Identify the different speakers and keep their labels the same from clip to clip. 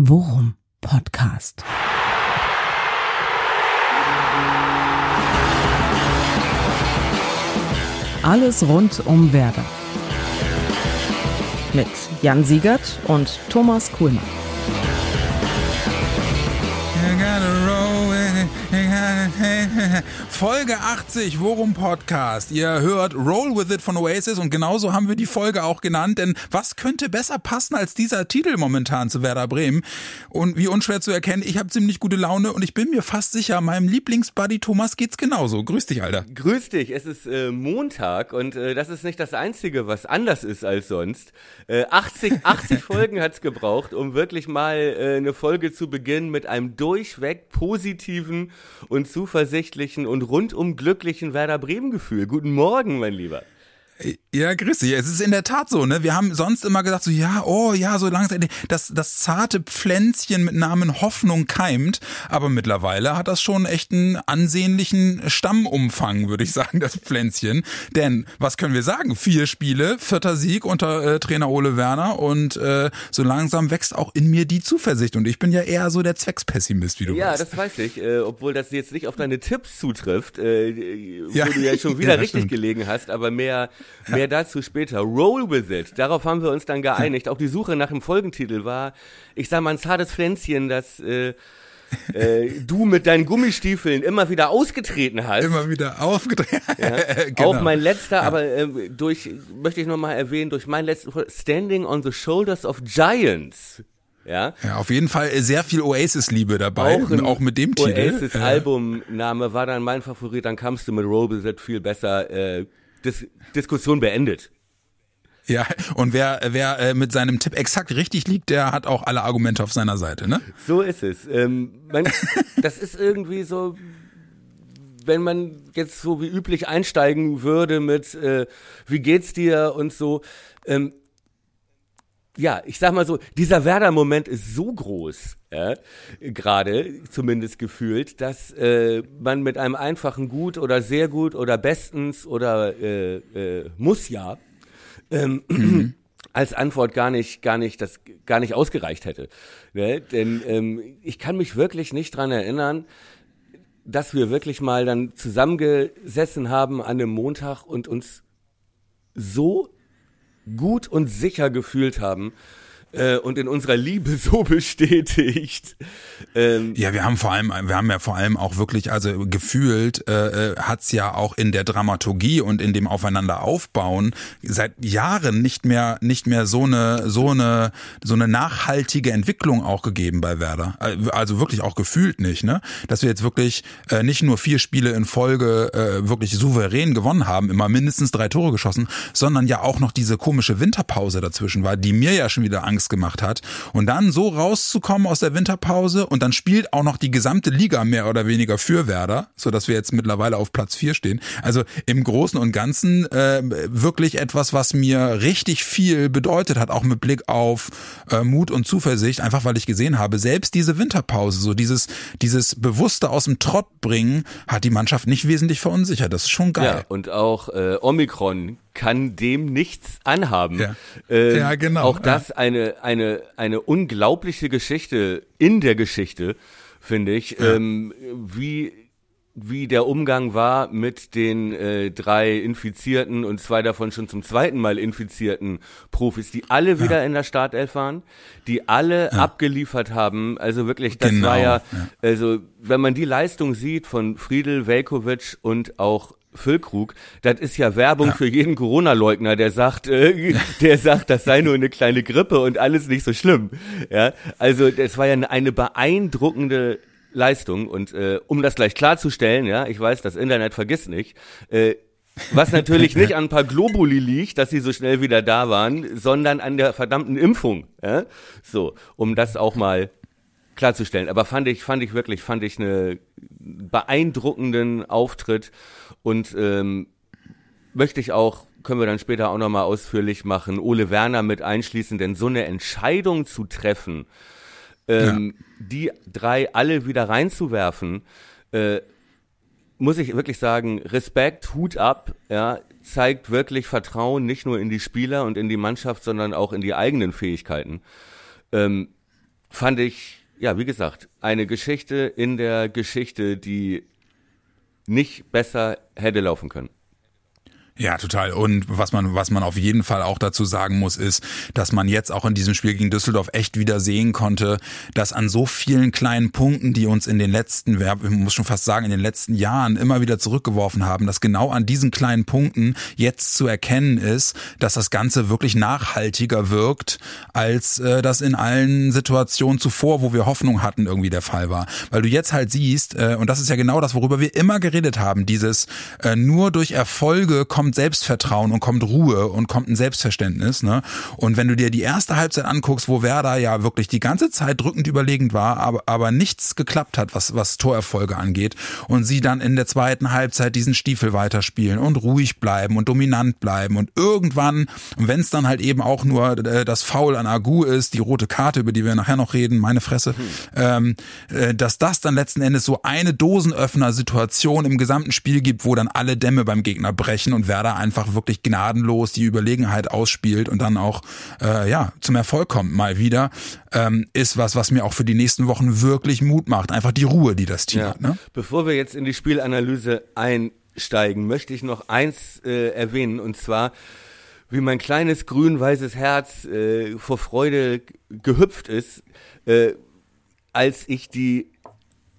Speaker 1: Worum Podcast. Alles rund um Werder. Mit Jan Siegert und Thomas Kuhlmann.
Speaker 2: Folge 80, Worum Podcast. Ihr hört Roll With It von Oasis und genauso haben wir die Folge auch genannt, denn was könnte besser passen als dieser Titel momentan zu Werder Bremen? Und wie unschwer zu erkennen, ich habe ziemlich gute Laune und ich bin mir fast sicher, meinem Lieblingsbuddy Thomas geht's genauso. Grüß dich, Alter.
Speaker 3: Grüß dich, es ist äh, Montag und äh, das ist nicht das Einzige, was anders ist als sonst. Äh, 80, 80 Folgen hat's gebraucht, um wirklich mal äh, eine Folge zu beginnen mit einem durchweg positiven und zuversichtlichen und rundum glücklichen Werder Bremen Gefühl. Guten Morgen, mein Lieber.
Speaker 2: Ja, grüß dich. Es ist in der Tat so, ne? Wir haben sonst immer gesagt, so, ja, oh, ja, so langsam, das, das zarte Pflänzchen mit Namen Hoffnung keimt. Aber mittlerweile hat das schon echt einen ansehnlichen Stammumfang, würde ich sagen, das Pflänzchen. Denn, was können wir sagen? Vier Spiele, vierter Sieg unter äh, Trainer Ole Werner und äh, so langsam wächst auch in mir die Zuversicht. Und ich bin ja eher so der Zweckspessimist, wie du
Speaker 3: ja,
Speaker 2: weißt.
Speaker 3: Ja, das weiß ich. Äh, obwohl das jetzt nicht auf deine Tipps zutrifft, äh, wo ja. du ja schon wieder ja, richtig stimmt. gelegen hast, aber mehr Mehr dazu später. Roll with it. Darauf haben wir uns dann geeinigt. Auch die Suche nach dem Folgentitel war, ich sag mal, ein zartes Pflänzchen, das äh, äh, du mit deinen Gummistiefeln immer wieder ausgetreten hast.
Speaker 2: Immer wieder aufgetreten.
Speaker 3: Ja. genau. Auch mein letzter, aber äh, durch, möchte ich nochmal erwähnen, durch mein letzten Standing on the Shoulders of Giants. Ja.
Speaker 2: ja, auf jeden Fall sehr viel Oasis-Liebe dabei, auch, auch, mit dem Titel.
Speaker 3: Oasis-Albumname war dann mein Favorit, dann kamst du mit Roll With It viel besser. Äh, Dis Diskussion beendet.
Speaker 2: Ja, und wer, wer äh, mit seinem Tipp exakt richtig liegt, der hat auch alle Argumente auf seiner Seite, ne?
Speaker 3: So ist es. Ähm, man, das ist irgendwie so, wenn man jetzt so wie üblich einsteigen würde mit äh, wie geht's dir und so. Ähm, ja, ich sag mal so, dieser Werder-Moment ist so groß, ja, gerade zumindest gefühlt, dass äh, man mit einem einfachen Gut oder sehr gut oder bestens oder äh, äh, muss ja ähm, mhm. als Antwort gar nicht, gar nicht, das gar nicht ausgereicht hätte. Ne? Denn ähm, ich kann mich wirklich nicht dran erinnern, dass wir wirklich mal dann zusammengesessen haben an einem Montag und uns so gut und sicher gefühlt haben äh, und in unserer Liebe so bestätigt.
Speaker 2: Ähm, ja, wir haben vor allem, wir haben ja vor allem auch wirklich, also gefühlt äh, äh hat's ja auch in der Dramaturgie und in dem Aufeinander aufbauen seit Jahren nicht mehr, nicht mehr so eine, so eine, so eine nachhaltige Entwicklung auch gegeben bei Werder. Äh, also wirklich auch gefühlt nicht, ne? Dass wir jetzt wirklich äh, nicht nur vier Spiele in Folge äh, wirklich souverän gewonnen haben, immer mindestens drei Tore geschossen, sondern ja auch noch diese komische Winterpause dazwischen war, die mir ja schon wieder Angst Angst gemacht hat. Und dann so rauszukommen aus der Winterpause und dann spielt auch noch die gesamte Liga mehr oder weniger für Werder, so dass wir jetzt mittlerweile auf Platz vier stehen. Also im Großen und Ganzen äh, wirklich etwas, was mir richtig viel bedeutet hat, auch mit Blick auf äh, Mut und Zuversicht, einfach weil ich gesehen habe, selbst diese Winterpause, so dieses, dieses bewusste aus dem Trott bringen, hat die Mannschaft nicht wesentlich verunsichert. Das ist schon geil. Ja,
Speaker 3: und auch äh, Omikron kann dem nichts anhaben.
Speaker 2: Ja, ähm, ja genau.
Speaker 3: Auch das ja. eine, eine, eine unglaubliche Geschichte in der Geschichte, finde ich, ja. ähm, wie wie der Umgang war mit den äh, drei Infizierten und zwei davon schon zum zweiten Mal infizierten Profis, die alle wieder in der Startelf waren, die alle abgeliefert haben. Also wirklich, das genau. war ja, also wenn man die Leistung sieht von Friedel, Velkovic und auch Füllkrug, das ist ja Werbung ja. für jeden Corona-Leugner, der sagt, äh, der sagt, das sei nur eine kleine Grippe und alles nicht so schlimm. Ja, also das war ja eine beeindruckende Leistung und äh, um das gleich klarzustellen, ja, ich weiß, das Internet vergisst nicht. Äh, was natürlich nicht an ein paar Globuli liegt, dass sie so schnell wieder da waren, sondern an der verdammten Impfung. Ja? So, um das auch mal klarzustellen. Aber fand ich, fand ich wirklich, fand ich einen beeindruckenden Auftritt und ähm, möchte ich auch, können wir dann später auch nochmal ausführlich machen, Ole Werner mit einschließen, denn so eine Entscheidung zu treffen, ähm, ja. die drei alle wieder reinzuwerfen, äh, muss ich wirklich sagen, Respekt, Hut ab, ja, zeigt wirklich Vertrauen nicht nur in die Spieler und in die Mannschaft, sondern auch in die eigenen Fähigkeiten. Ähm, fand ich, ja, wie gesagt, eine Geschichte in der Geschichte, die nicht besser hätte laufen können.
Speaker 2: Ja, total. Und was man, was man auf jeden Fall auch dazu sagen muss, ist, dass man jetzt auch in diesem Spiel gegen Düsseldorf echt wieder sehen konnte, dass an so vielen kleinen Punkten, die uns in den letzten, ich muss schon fast sagen, in den letzten Jahren immer wieder zurückgeworfen haben, dass genau an diesen kleinen Punkten jetzt zu erkennen ist, dass das Ganze wirklich nachhaltiger wirkt, als äh, das in allen Situationen zuvor, wo wir Hoffnung hatten, irgendwie der Fall war. Weil du jetzt halt siehst, äh, und das ist ja genau das, worüber wir immer geredet haben, dieses äh, nur durch Erfolge kommt kommt Selbstvertrauen und kommt Ruhe und kommt ein Selbstverständnis. Ne? Und wenn du dir die erste Halbzeit anguckst, wo Werder ja wirklich die ganze Zeit drückend überlegend war, aber, aber nichts geklappt hat, was, was Torerfolge angeht, und sie dann in der zweiten Halbzeit diesen Stiefel weiterspielen und ruhig bleiben und dominant bleiben und irgendwann, wenn es dann halt eben auch nur äh, das Foul an Agu ist, die rote Karte, über die wir nachher noch reden, meine Fresse, hm. ähm, äh, dass das dann letzten Endes so eine Dosenöffner-Situation im gesamten Spiel gibt, wo dann alle Dämme beim Gegner brechen und Werder Werder einfach wirklich gnadenlos die Überlegenheit ausspielt und dann auch äh, ja zum Erfolg kommt mal wieder, ähm, ist was, was mir auch für die nächsten Wochen wirklich Mut macht. Einfach die Ruhe, die das Team
Speaker 3: ja.
Speaker 2: hat. Ne?
Speaker 3: Bevor wir jetzt in die Spielanalyse einsteigen, möchte ich noch eins äh, erwähnen und zwar wie mein kleines grün-weißes Herz äh, vor Freude gehüpft ist, äh, als ich die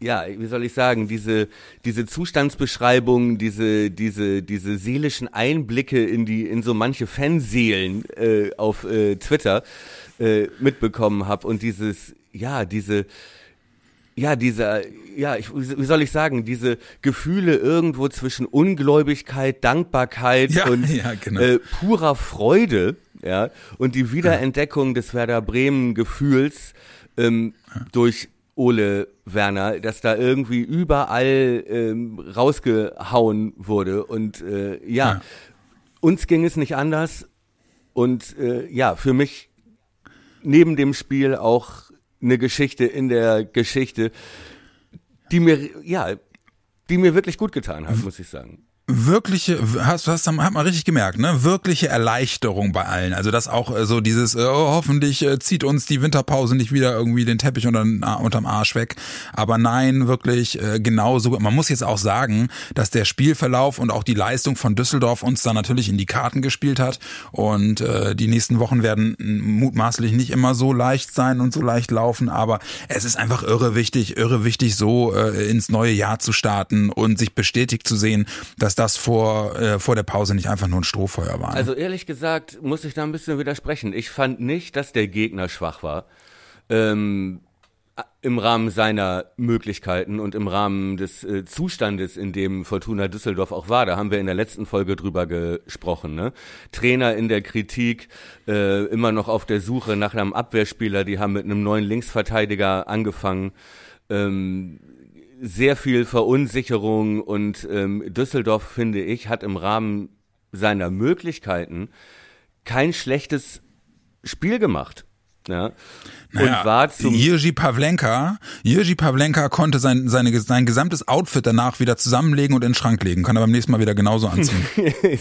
Speaker 3: ja, wie soll ich sagen, diese, diese Zustandsbeschreibung, diese, diese, diese seelischen Einblicke in die, in so manche Fanseelen äh, auf äh, Twitter äh, mitbekommen habe und dieses, ja, diese, ja, dieser, ja, ich, wie soll ich sagen, diese Gefühle irgendwo zwischen Ungläubigkeit, Dankbarkeit ja, und ja, genau. äh, purer Freude, ja, und die Wiederentdeckung des Werder Bremen Gefühls ähm, durch Ole Werner, dass da irgendwie überall ähm, rausgehauen wurde. Und äh, ja, ja, uns ging es nicht anders. Und äh, ja, für mich neben dem Spiel auch eine Geschichte in der Geschichte, die mir, ja, die mir wirklich gut getan hat, muss ich sagen
Speaker 2: wirkliche, hast, hast, hat man richtig gemerkt, ne? Wirkliche Erleichterung bei allen. Also das auch äh, so dieses, äh, oh, hoffentlich äh, zieht uns die Winterpause nicht wieder irgendwie den Teppich unter, unterm Arsch weg. Aber nein, wirklich genauso. Man muss jetzt auch sagen, dass der Spielverlauf und auch die Leistung von Düsseldorf uns da natürlich in die Karten gespielt hat. Und äh, die nächsten Wochen werden mutmaßlich nicht immer so leicht sein und so leicht laufen. Aber es ist einfach irre wichtig, irre wichtig, so äh, ins neue Jahr zu starten und sich bestätigt zu sehen, dass das vor, äh, vor der Pause nicht einfach nur ein Strohfeuer war. Ne?
Speaker 3: Also ehrlich gesagt muss ich da ein bisschen widersprechen. Ich fand nicht, dass der Gegner schwach war. Ähm, im Rahmen seiner Möglichkeiten und im Rahmen des äh, Zustandes, in dem Fortuna Düsseldorf auch war. Da haben wir in der letzten Folge drüber gesprochen. Ne? Trainer in der Kritik, äh, immer noch auf der Suche nach einem Abwehrspieler. Die haben mit einem neuen Linksverteidiger angefangen. Ähm, sehr viel Verunsicherung und ähm, Düsseldorf, finde ich, hat im Rahmen seiner Möglichkeiten kein schlechtes Spiel gemacht. Ja.
Speaker 2: Naja, und war zum Jiří Pavlenka, Jiří Pavlenka konnte sein, seine, sein gesamtes Outfit danach wieder zusammenlegen und in den Schrank legen. Kann er beim nächsten Mal wieder genauso anziehen.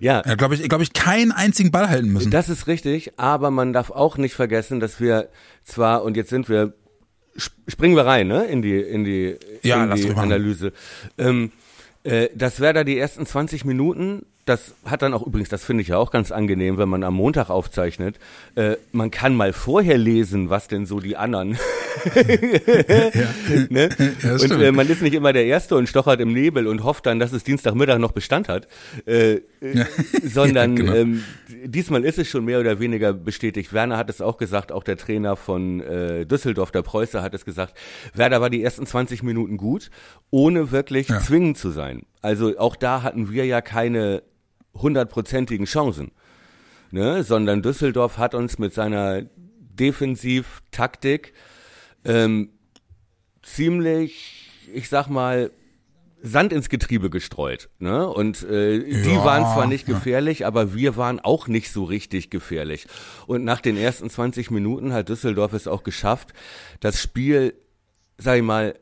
Speaker 2: ja. Er glaube ich, glaube ich, keinen einzigen Ball halten müssen.
Speaker 3: Das ist richtig, aber man darf auch nicht vergessen, dass wir zwar, und jetzt sind wir springen wir rein, ne, in die, in die, ja, in die Analyse. Ähm, äh, das wäre da die ersten 20 Minuten das hat dann auch übrigens, das finde ich ja auch ganz angenehm, wenn man am Montag aufzeichnet. Äh, man kann mal vorher lesen, was denn so die anderen. ja. ne? ja, und äh, man ist nicht immer der Erste und stochert im Nebel und hofft dann, dass es Dienstagmittag noch Bestand hat, äh, ja. sondern genau. ähm, diesmal ist es schon mehr oder weniger bestätigt. Werner hat es auch gesagt, auch der Trainer von äh, Düsseldorf, der Preußer, hat es gesagt. Werder war die ersten 20 Minuten gut, ohne wirklich zwingend zu sein. Also auch da hatten wir ja keine hundertprozentigen Chancen, ne? sondern Düsseldorf hat uns mit seiner Defensivtaktik ähm, ziemlich, ich sag mal, Sand ins Getriebe gestreut. Ne? Und äh, die ja, waren zwar nicht gefährlich, ja. aber wir waren auch nicht so richtig gefährlich. Und nach den ersten 20 Minuten hat Düsseldorf es auch geschafft, das Spiel, sag ich mal,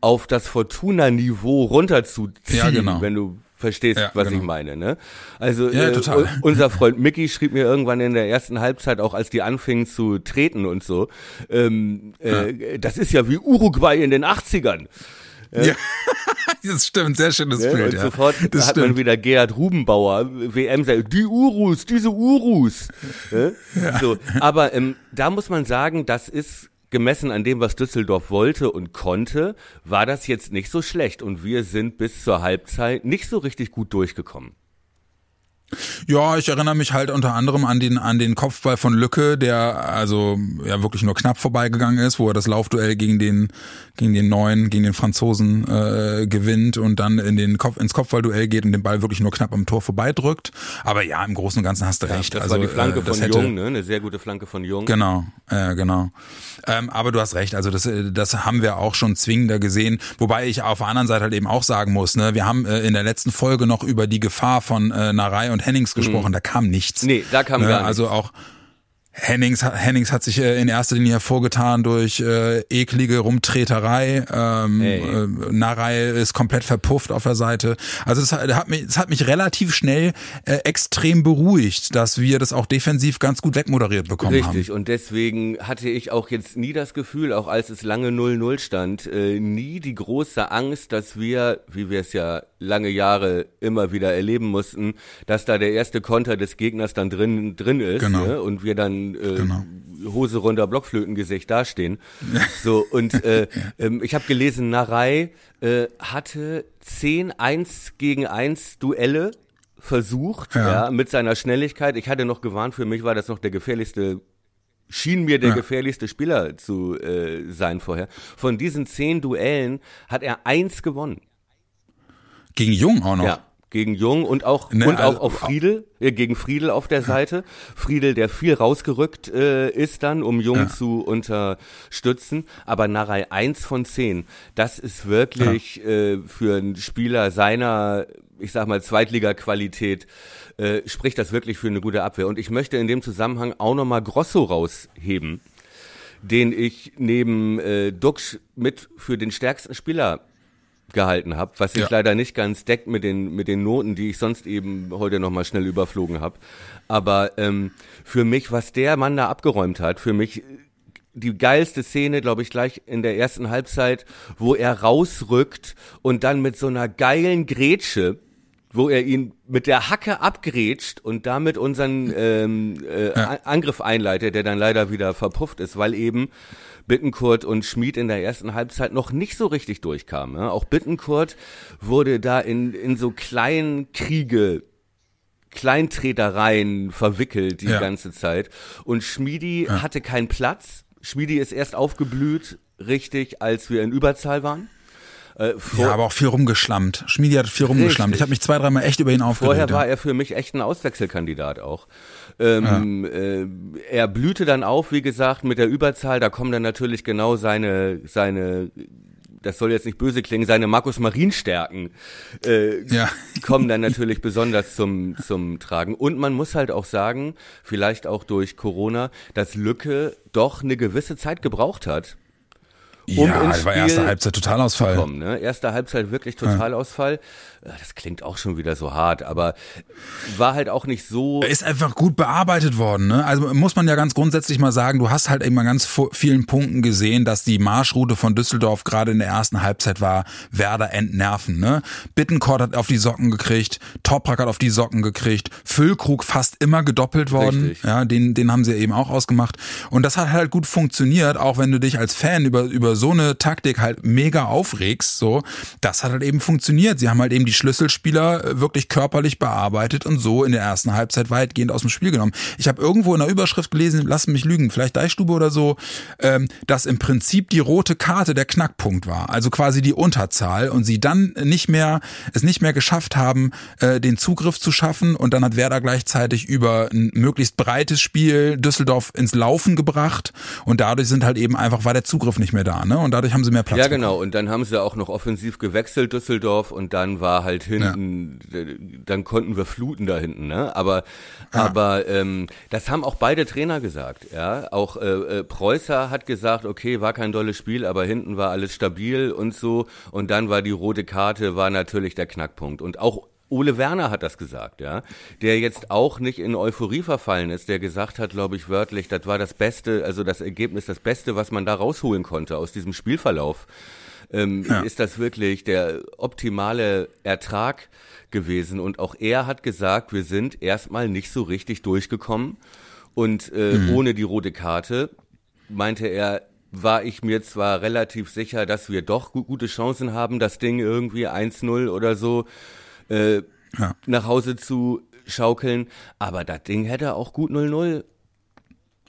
Speaker 3: auf das Fortuna-Niveau runterzuziehen, ja, genau. wenn du verstehst,
Speaker 2: Ja,
Speaker 3: was
Speaker 2: genau.
Speaker 3: ich meine, ne? Also
Speaker 2: Ja,
Speaker 3: äh, unser Freund Mickey schrieb mir irgendwann in der ersten Halbzeit, auch als die anfingen zu treten und so, ähm, äh, das ist ja wie Uruguay in den 80ern.
Speaker 2: Ja. das stimmt, sehr schönes
Speaker 3: Ne?
Speaker 2: Bild.
Speaker 3: und
Speaker 2: ja.
Speaker 3: sofort
Speaker 2: das
Speaker 3: hat man
Speaker 2: stimmt.
Speaker 3: wieder Gerhard Rubenbauer, WM, sagt, die Urus, diese Urus. Ne? So, aber ähm, da muss man sagen, das ist gemessen an dem, was Düsseldorf wollte und konnte, war das jetzt nicht so schlecht und wir sind bis zur Halbzeit nicht so richtig gut durchgekommen.
Speaker 2: Ja, ich erinnere mich halt unter anderem an den an den Kopfball von Lücke, der also ja wirklich nur knapp vorbeigegangen ist, wo er das Laufduell gegen den gegen den neuen, gegen den Franzosen äh, gewinnt und dann in den Kopf ins Kopfballduell geht und den Ball wirklich nur knapp am Tor vorbeidrückt. Aber ja, im Großen und Ganzen hast du recht.
Speaker 3: Das
Speaker 2: also,
Speaker 3: war die Flanke
Speaker 2: äh,
Speaker 3: von
Speaker 2: hätte,
Speaker 3: Jung, ne? eine sehr gute Flanke von Jung.
Speaker 2: Genau, äh, genau. Ähm, aber du hast recht, also das, äh, das haben wir auch schon zwingender gesehen. Wobei ich auf der anderen Seite halt eben auch sagen muss, ne, wir haben äh, in der letzten Folge noch über die Gefahr von äh, Narei und Hennings gesprochen, da kam nichts.
Speaker 3: Mhm. Nee, da kam
Speaker 2: ne,
Speaker 3: gar nichts.
Speaker 2: Also auch Hennings, hat- Hennings hat sich äh, in erster Linie hervorgetan durch äh, eklige Rumtreterei. Ähm,
Speaker 3: Ey.
Speaker 2: äh, Narei ist komplett verpufft auf der Seite. Also es hat, mich, es hat mich relativ schnell äh, extrem beruhigt, dass wir das auch defensiv ganz gut wegmoderiert bekommen haben.
Speaker 3: Richtig, und deswegen hatte ich auch jetzt nie das Gefühl, auch als es lange 0-0 stand, äh, nie die große Angst, dass wir, wie wir es ja lange Jahre immer wieder erleben mussten, dass da der erste Konter des Gegners dann drin, drin ist
Speaker 2: Genau.
Speaker 3: ne? und wir dann äh,
Speaker 2: Genau.
Speaker 3: Hose runter, Blockflötengesicht dastehen. So, und äh, ähm, ich habe gelesen, Narei äh, hatte 10 1 gegen 1 Duelle versucht, ja.
Speaker 2: Ja.
Speaker 3: mit seiner Schnelligkeit. Ich hatte noch gewarnt, für mich war das noch der gefährlichste schien mir der
Speaker 2: Ja.
Speaker 3: gefährlichste Spieler zu äh, sein vorher. Von diesen zehn Duellen hat er eins gewonnen.
Speaker 2: Gegen Jung auch noch.
Speaker 3: Ja. Gegen Jung und auch
Speaker 2: Ne,
Speaker 3: und auch
Speaker 2: also-
Speaker 3: auf Friedel, äh, gegen Friedel auf der Seite. Friedel, der viel rausgerückt äh, ist dann, um Jung
Speaker 2: Ja.
Speaker 3: zu unterstützen. Aber Narei eins von zehn, das ist wirklich äh, für einen Spieler seiner, ich sag mal, Zweitliga-Qualität, äh, spricht das wirklich für eine gute Abwehr. Und ich möchte in dem Zusammenhang auch nochmal Grosso rausheben, den ich neben äh, Duxch mit für den stärksten Spieler gehalten habe, was sich
Speaker 2: Ja.
Speaker 3: leider nicht ganz deckt mit den mit den Noten, die ich sonst eben heute noch mal schnell überflogen habe. Aber ähm, für mich, was der Mann da abgeräumt hat, für mich die geilste Szene, glaube ich, gleich in der ersten Halbzeit, wo er rausrückt und dann mit so einer geilen Grätsche, wo er ihn mit der Hacke abgrätscht und damit unseren ähm, äh, A- Angriff einleitet, der dann leider wieder verpufft ist, weil eben Bittenkurt und Schmid in der ersten Halbzeit noch nicht so richtig durchkamen. Ja? Auch Bittenkurt wurde da in, in so kleinen Kriege Kleintretereien verwickelt die
Speaker 2: Ja.
Speaker 3: ganze Zeit. Und Schmiedi hatte keinen Platz. Schmiedi ist erst aufgeblüht, richtig, als wir in Überzahl waren. Äh,
Speaker 2: Ja, aber auch viel rumgeschlammt. Schmiedi hat viel rumgeschlammt. Ich habe mich zwei, dreimal echt über ihn aufgeregt.
Speaker 3: Vorher war
Speaker 2: ja.
Speaker 3: er für mich echt ein Auswechselkandidat auch. Ähm, äh, er blühte dann auf, wie gesagt, mit der Überzahl. Da kommen dann natürlich genau seine, seine, das soll jetzt nicht böse klingen, seine Markus Marin-Stärken äh,
Speaker 2: Ja.
Speaker 3: kommen dann natürlich besonders zum, zum Tragen. Und man muss halt auch sagen, vielleicht auch durch Corona, dass Lücke doch eine gewisse Zeit gebraucht hat, um
Speaker 2: ja,
Speaker 3: ins
Speaker 2: war erste Halbzeit Totalausfall.
Speaker 3: kommen. Ne? Erste Halbzeit wirklich Totalausfall. Äh, Das klingt auch schon wieder so hart, aber war halt auch nicht so.
Speaker 2: ist einfach gut bearbeitet worden. Ne? Also muss man ja ganz grundsätzlich mal sagen, du hast halt eben an ganz vielen Punkten gesehen, dass die Marschroute von Düsseldorf gerade in der ersten Halbzeit war, Werder entnerven. Ne? Bittencourt hat auf die Socken gekriegt, Toprak hat auf die Socken gekriegt, Füllkrug fast immer gedoppelt worden.
Speaker 3: Richtig.
Speaker 2: Ja, den, den haben sie eben auch ausgemacht. Und das hat halt gut funktioniert, auch wenn du dich als Fan über, über so eine Taktik halt mega aufregst. So, das hat halt eben funktioniert. Sie haben halt eben die Schlüsselspieler äh, wirklich körperlich bearbeitet und so in der ersten Halbzeit weitgehend aus dem Spiel genommen. Ich habe irgendwo in der Überschrift gelesen, lassen mich lügen, vielleicht Deichstube oder so, ähm, dass im Prinzip die rote Karte der Knackpunkt war. Also quasi die Unterzahl und sie dann nicht mehr, es nicht mehr geschafft haben, äh, den Zugriff zu schaffen und dann hat Werder gleichzeitig über ein möglichst breites Spiel Düsseldorf ins Laufen gebracht und dadurch sind halt eben einfach, war der Zugriff nicht mehr da, ne? Und dadurch haben sie mehr Platz.
Speaker 3: ja,
Speaker 2: bekommen.
Speaker 3: genau. Und dann haben sie auch noch offensiv gewechselt, Düsseldorf, und dann war halt hinten, äh, dann konnten wir fluten da hinten, ne? Aber, aber ähm, das haben auch beide Trainer gesagt, ja. Auch äh, äh, Preußer hat gesagt, okay, war kein dolles Spiel, aber hinten war alles stabil und so. Und dann war die rote Karte, war natürlich der Knackpunkt. Und auch Ole Werner hat das gesagt, ja, der jetzt auch nicht in Euphorie verfallen ist, der gesagt hat, glaube ich wörtlich, das war das Beste, also das Ergebnis, das Beste, was man da rausholen konnte aus diesem Spielverlauf. Ähm, ja. Ist das wirklich der optimale Ertrag gewesen? Und auch er hat gesagt, wir sind erstmal nicht so richtig durchgekommen und äh, mhm. ohne die rote Karte meinte er, war ich mir zwar relativ sicher, dass wir doch gute Chancen haben, das Ding irgendwie 1-0 oder so äh, ja. nach Hause zu schaukeln, aber das Ding hätte auch gut 0-0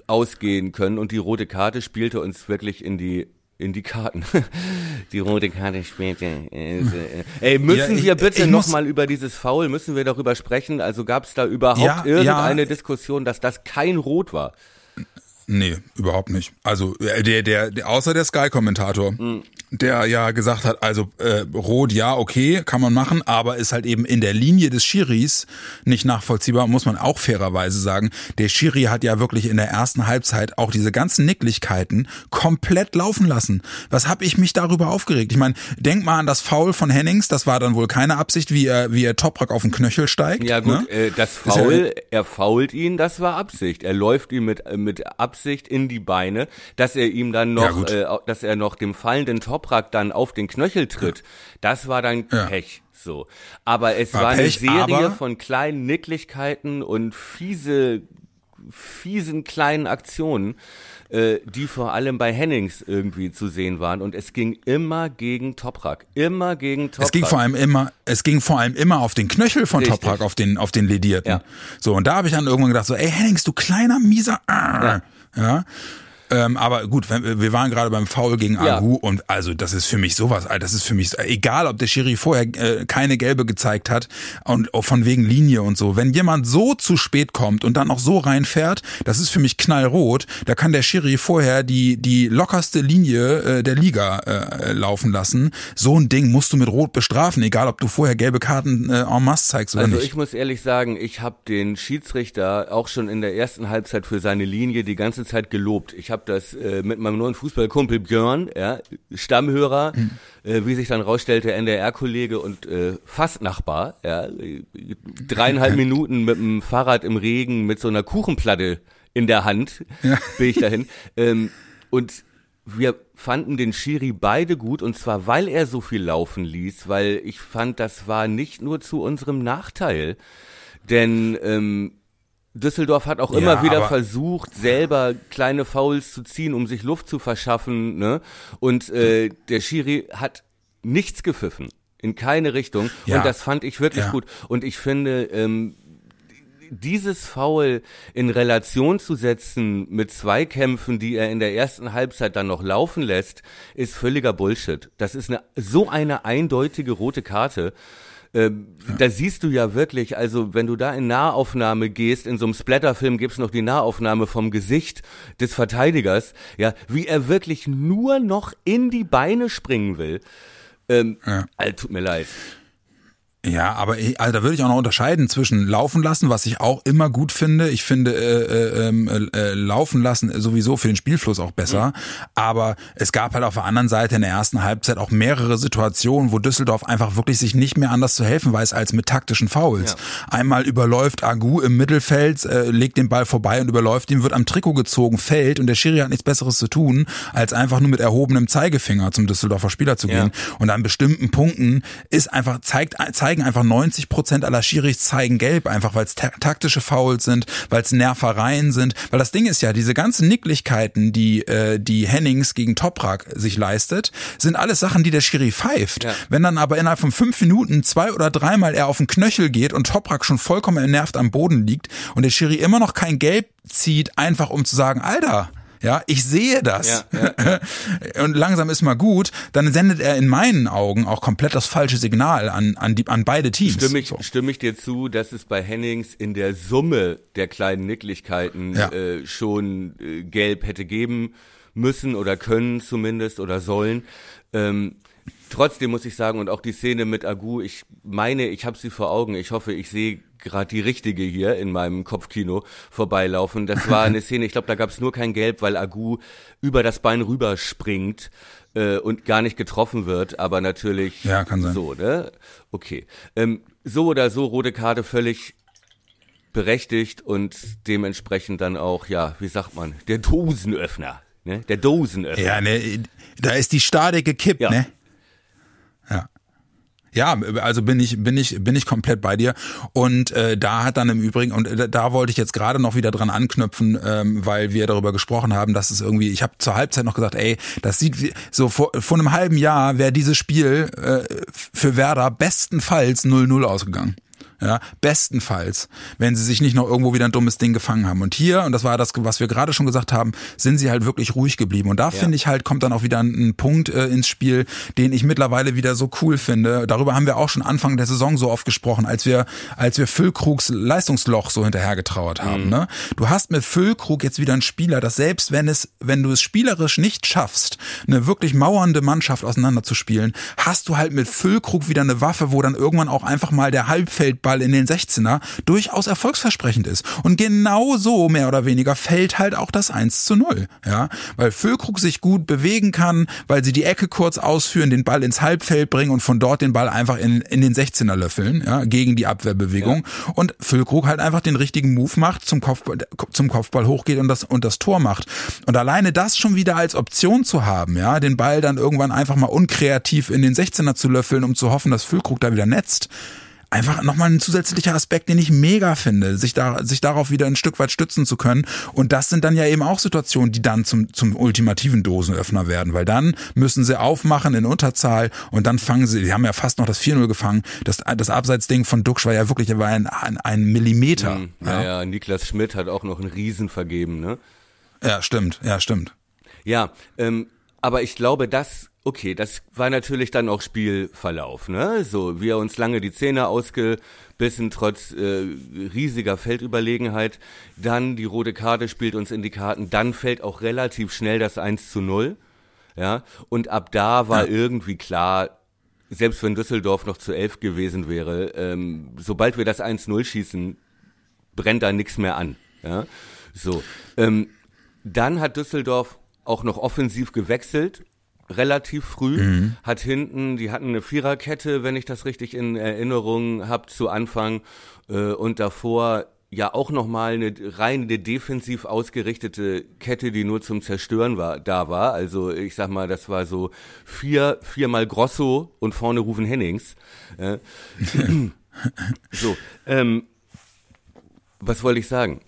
Speaker 3: ausgehen können und die rote Karte spielte uns wirklich in die in die Karten. die rote Karte spielte. Äh, äh, ey, müssen ja, wir bitte nochmal über dieses Foul, müssen wir darüber sprechen? Also gab es da überhaupt ja, irgendeine ja. Diskussion, dass das kein Rot war?
Speaker 2: Nee, überhaupt nicht. Also äh, der, der, der außer der Sky-Kommentator, mhm. Der ja gesagt hat, also äh, rot ja, okay, kann man machen, aber ist halt eben in der Linie des Schiris nicht nachvollziehbar, muss man auch fairerweise sagen. Der Schiri hat ja wirklich in der ersten Halbzeit auch diese ganzen Nicklichkeiten komplett laufen lassen. Was hab ich mich darüber aufgeregt? Ich meine, denk mal an das Foul von Hennings, das war dann wohl keine Absicht, wie er, wie er Toprak auf den Knöchel steigt.
Speaker 3: Ja gut, ne? äh, das Foul, er fault ihn, das war Absicht. Er läuft ihn mit, mit Absicht in die Beine, dass er ihm dann noch, ja, äh, dass er noch dem fallenden Toprak dann auf den Knöchel tritt. Ja. Das war dann ja. Pech. So. Aber es war, war Pech, eine Serie von kleinen Nicklichkeiten und fiese, fiesen kleinen Aktionen, äh, die vor allem bei Hennings irgendwie zu sehen waren. Und es ging immer gegen Toprak. Immer gegen Toprak.
Speaker 2: Es ging vor allem immer, es ging vor allem immer auf den Knöchel von Richtig. Toprak, auf den, auf den Ledierten. Ja. So, und da habe ich dann irgendwann gedacht, so, ey Hennings, du kleiner, mieser. Ja. Ja. Ähm, aber gut, wir waren gerade beim Foul gegen Agu ja. und also das ist für mich sowas, das ist für mich egal, ob der Schiri vorher äh, keine gelbe gezeigt hat und auch von wegen Linie und so. Wenn jemand so zu spät kommt und dann noch so reinfährt, das ist für mich knallrot. Da kann der Schiri vorher die die lockerste Linie äh, der Liga äh, laufen lassen. So ein Ding musst du mit Rot bestrafen, egal ob du vorher gelbe Karten äh, en masse zeigst oder
Speaker 3: also
Speaker 2: nicht.
Speaker 3: Also ich muss ehrlich sagen, ich habe den Schiedsrichter auch schon in der ersten Halbzeit für seine Linie die ganze Zeit gelobt. Ich habe habe das äh, mit meinem neuen Fußballkumpel Björn, ja, Stammhörer, mhm. äh, wie sich dann rausstellte, NDR-Kollege und äh, fast Nachbar, ja, dreieinhalb Minuten mit dem Fahrrad im Regen mit so einer Kuchenplatte in der Hand ja. bin ich dahin. Ähm, und wir fanden den Schiri beide gut und zwar, weil er so viel laufen ließ, weil ich fand, das war nicht nur zu unserem Nachteil. Denn ähm, Düsseldorf hat auch ja, immer wieder versucht, selber kleine Fouls zu ziehen, um sich Luft zu verschaffen. Ne? Und äh, der Schiri hat nichts gepfiffen, in keine Richtung. Ja. Und das fand ich wirklich ja. gut. Und ich finde, ähm, dieses Foul in Relation zu setzen mit Zweikämpfen, die er in der ersten Halbzeit dann noch laufen lässt, ist völliger Bullshit. Das ist eine, so eine eindeutige rote Karte. Ähm, ja. Da siehst du ja wirklich, also wenn du da in Nahaufnahme gehst, in so einem Splatterfilm gibt's noch die Nahaufnahme vom Gesicht des Verteidigers, ja, wie er wirklich nur noch in die Beine springen will. Ähm, ja. Also, tut mir leid.
Speaker 2: Ja, aber ich, also da würde ich auch noch unterscheiden zwischen laufen lassen, was ich auch immer gut finde. Ich finde äh, äh, ähm, äh, laufen lassen sowieso für den Spielfluss auch besser. Mhm. Aber es gab halt auf der anderen Seite in der ersten Halbzeit auch mehrere Situationen, wo Düsseldorf einfach wirklich sich nicht mehr anders zu helfen weiß als mit taktischen Fouls. Ja. Einmal überläuft Agu im Mittelfeld, äh, legt den Ball vorbei und überläuft ihn, wird am Trikot gezogen, fällt und der Schiri hat nichts Besseres zu tun, als einfach nur mit erhobenem Zeigefinger zum Düsseldorfer Spieler zu gehen. Ja. Und an bestimmten Punkten ist einfach zeigt zeigt zeigen einfach 90 Prozent aller Schiris zeigen gelb, einfach weil es ta taktische Fouls sind, weil es Nervereien sind. Weil das Ding ist ja, diese ganzen Nicklichkeiten, die, äh, die Hennings gegen Toprak sich leistet, sind alles Sachen, die der Schiri pfeift. Ja. Wenn dann aber innerhalb von fünf Minuten zwei oder dreimal er auf den Knöchel geht und Toprak schon vollkommen entnervt am Boden liegt und der Schiri immer noch kein Gelb zieht, einfach um zu sagen, Alter, ja, ich sehe das. Ja, ja, ja. Und langsam ist mal gut, dann sendet er in meinen Augen auch komplett das falsche Signal an, an, die, an beide Teams.
Speaker 3: Stimme ich, so. stimme ich dir zu, dass es bei Hennings in der Summe der kleinen Nicklichkeiten äh, schon äh, gelb hätte geben müssen oder können zumindest oder sollen. Ähm, Trotzdem muss ich sagen, und auch die Szene mit Agu, ich meine, ich habe sie vor Augen. Ich hoffe, ich sehe gerade die richtige hier in meinem Kopfkino vorbeilaufen. Das war eine Szene, ich glaube, da gab es nur kein Gelb, weil Agu über das Bein rüberspringt äh, und gar nicht getroffen wird, aber natürlich
Speaker 2: Ja, kann sein.
Speaker 3: so, ne? Okay. Ähm, so oder so, rote Karte völlig berechtigt und dementsprechend dann auch, ja, wie sagt man, der Dosenöffner, ne? Der Dosenöffner.
Speaker 2: Ja, ne, da ist die Stade gekippt,
Speaker 3: Ja.
Speaker 2: ne? Ja. Also bin ich bin ich bin ich komplett bei dir und äh, da hat dann im Übrigen und da, da wollte ich jetzt gerade noch wieder dran anknüpfen, ähm, weil wir darüber gesprochen haben, dass es irgendwie ich habe zur Halbzeit noch gesagt, ey, das sieht wie, so vor, vor einem halben Jahr wäre dieses Spiel äh, für Werder bestenfalls 0-0 ausgegangen. Ja, bestenfalls, wenn sie sich nicht noch irgendwo wieder ein dummes Ding gefangen haben. Und hier, und das war das, was wir gerade schon gesagt haben, sind sie halt wirklich ruhig geblieben. Und da finde ich halt, kommt dann auch wieder ein, Punkt äh, ins Spiel, den ich mittlerweile wieder so cool finde. Darüber haben wir auch schon Anfang der Saison so oft gesprochen, als wir, als wir Füllkrugs Leistungsloch so hinterhergetrauert haben. Ne? Du hast mit Füllkrug jetzt wieder einen Spieler, dass selbst wenn es, wenn du es spielerisch nicht schaffst, eine wirklich mauernde Mannschaft auseinanderzuspielen, hast du halt mit Füllkrug wieder eine Waffe, wo dann irgendwann auch einfach mal der Halbfeldball in den 16er durchaus erfolgsversprechend ist. Und genau so mehr oder weniger fällt halt auch das 1 zu 0. Ja, weil Füllkrug sich gut bewegen kann, weil sie die Ecke kurz ausführen, den Ball ins Halbfeld bringen und von dort den Ball einfach in, in den 16er löffeln, ja, gegen die Abwehrbewegung. Und Füllkrug halt einfach den richtigen Move macht, zum Kopfball, zum Kopfball hochgeht und das, und das Tor macht. Und alleine das schon wieder als Option zu haben, ja, den Ball dann irgendwann einfach mal unkreativ in den 16er zu löffeln, um zu hoffen, dass Füllkrug da wieder netzt, einfach nochmal ein zusätzlicher Aspekt, den ich mega finde, sich da, sich darauf wieder ein Stück weit stützen zu können. Und das sind dann ja eben auch Situationen, die dann zum, zum ultimativen Dosenöffner werden, weil dann müssen sie aufmachen in Unterzahl und dann fangen sie, die haben ja fast noch das 4-0 gefangen. Das, das Abseitsding von Duxch war ja wirklich, war ein, ein, ein Millimeter.
Speaker 3: Hm, Naja, Niklas Schmidt hat auch noch einen Riesen vergeben, ne?
Speaker 2: Ja, stimmt, ja, stimmt.
Speaker 3: Ja, ähm, aber ich glaube, das, okay, das war natürlich dann auch Spielverlauf, ne? So, wir uns lange die Zähne ausgebissen, trotz äh, riesiger Feldüberlegenheit. Dann die rote Karte spielt uns in die Karten. Dann fällt auch relativ schnell das 1 zu 0. Ja, und ab da war
Speaker 2: Ja.
Speaker 3: irgendwie klar, selbst wenn Düsseldorf noch zu elf gewesen wäre, ähm, sobald wir das 1-0 schießen, brennt da nichts mehr an. Ja? So. Ähm, dann hat Düsseldorf auch noch offensiv gewechselt, relativ früh, hat hinten, die hatten eine Viererkette, wenn ich das richtig in Erinnerung habe, zu Anfang äh, und davor ja auch nochmal eine reine defensiv ausgerichtete Kette, die nur zum Zerstören war, da war. Also ich sag mal, das war so vier, viermal Grosso und vorne Rufen Hennings. Äh, so, ähm, was wollte ich sagen?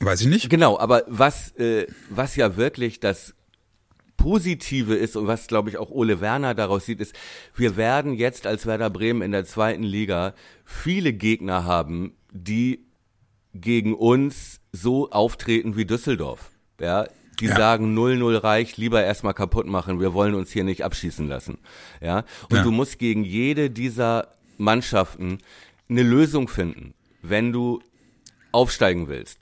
Speaker 2: Weiß ich nicht.
Speaker 3: Genau, aber was, äh, was ja wirklich das Positive ist und was, glaube ich, auch Ole Werner daraus sieht, ist, wir werden jetzt als Werder Bremen in der zweiten Liga viele Gegner haben, die gegen uns so auftreten wie Düsseldorf. Ja, die
Speaker 2: Ja.
Speaker 3: sagen 0-0 reicht, lieber erstmal kaputt machen, wir wollen uns hier nicht abschießen lassen. Ja, und
Speaker 2: Ja.
Speaker 3: du musst gegen jede dieser Mannschaften eine Lösung finden, wenn du aufsteigen willst.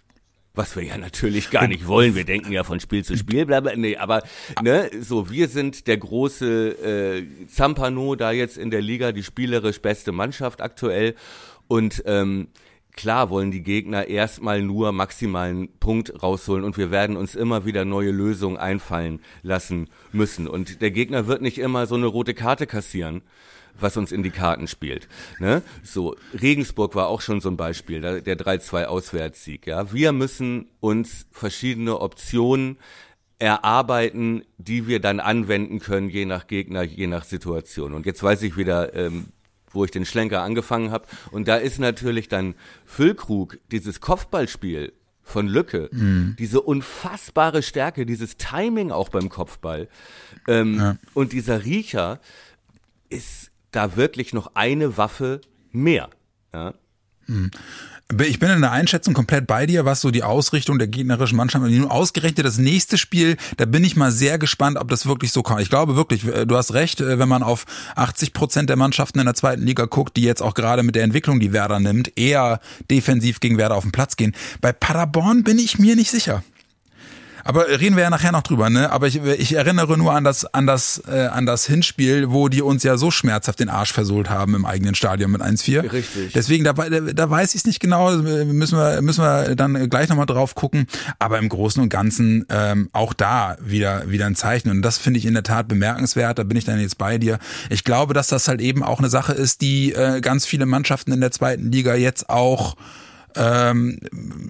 Speaker 3: Was wir ja natürlich gar nicht wollen. Wir denken ja von Spiel zu Spiel, bla. Nee, aber ne, so, wir sind der große äh, Zampano da jetzt in der Liga, die spielerisch beste Mannschaft aktuell. Und ähm, klar wollen die Gegner erstmal nur maximalen Punkt rausholen und wir werden uns immer wieder neue Lösungen einfallen lassen müssen. Und der Gegner wird nicht immer so eine rote Karte kassieren was uns in die Karten spielt. Ne? So, Regensburg war auch schon so ein Beispiel, der 3-2 Auswärtssieg. Ja? Wir müssen uns verschiedene Optionen erarbeiten, die wir dann anwenden können, je nach Gegner, je nach Situation. Und jetzt weiß ich wieder, ähm, wo ich den Schlenker angefangen habe. Und da ist natürlich dann Füllkrug, dieses Kopfballspiel von Lücke, diese unfassbare Stärke, dieses Timing auch beim Kopfball ähm, und dieser Riecher, ist da wirklich noch eine Waffe mehr. Ja?
Speaker 2: Ich bin in der Einschätzung komplett bei dir, was so die Ausrichtung der gegnerischen Mannschaft angeht. Nun ausgerechnet das nächste Spiel, da bin ich mal sehr gespannt, ob das wirklich so kommt. Ich glaube wirklich, äh, du hast recht, äh, wenn man auf 80 Prozent der Mannschaften in der zweiten Liga guckt, die jetzt auch gerade mit der Entwicklung, die Werder nimmt, eher defensiv gegen Werder auf den Platz gehen. Bei Paderborn bin ich mir nicht sicher. Aber reden wir ja nachher noch drüber, ne? Aber ich, ich erinnere nur an das, an das, äh, an das Hinspiel, wo die uns ja so schmerzhaft den Arsch versohlt haben im eigenen Stadion mit 1-4.
Speaker 3: Richtig.
Speaker 2: Deswegen, da, da weiß ich es nicht genau, müssen wir, müssen wir dann gleich nochmal drauf gucken. Aber im Großen und Ganzen ähm, auch da wieder, wieder ein Zeichen. Und das finde ich in der Tat bemerkenswert. Da bin ich dann jetzt bei dir. Ich glaube, dass das halt eben auch eine Sache ist, die äh, ganz viele Mannschaften in der zweiten Liga jetzt auch ähm,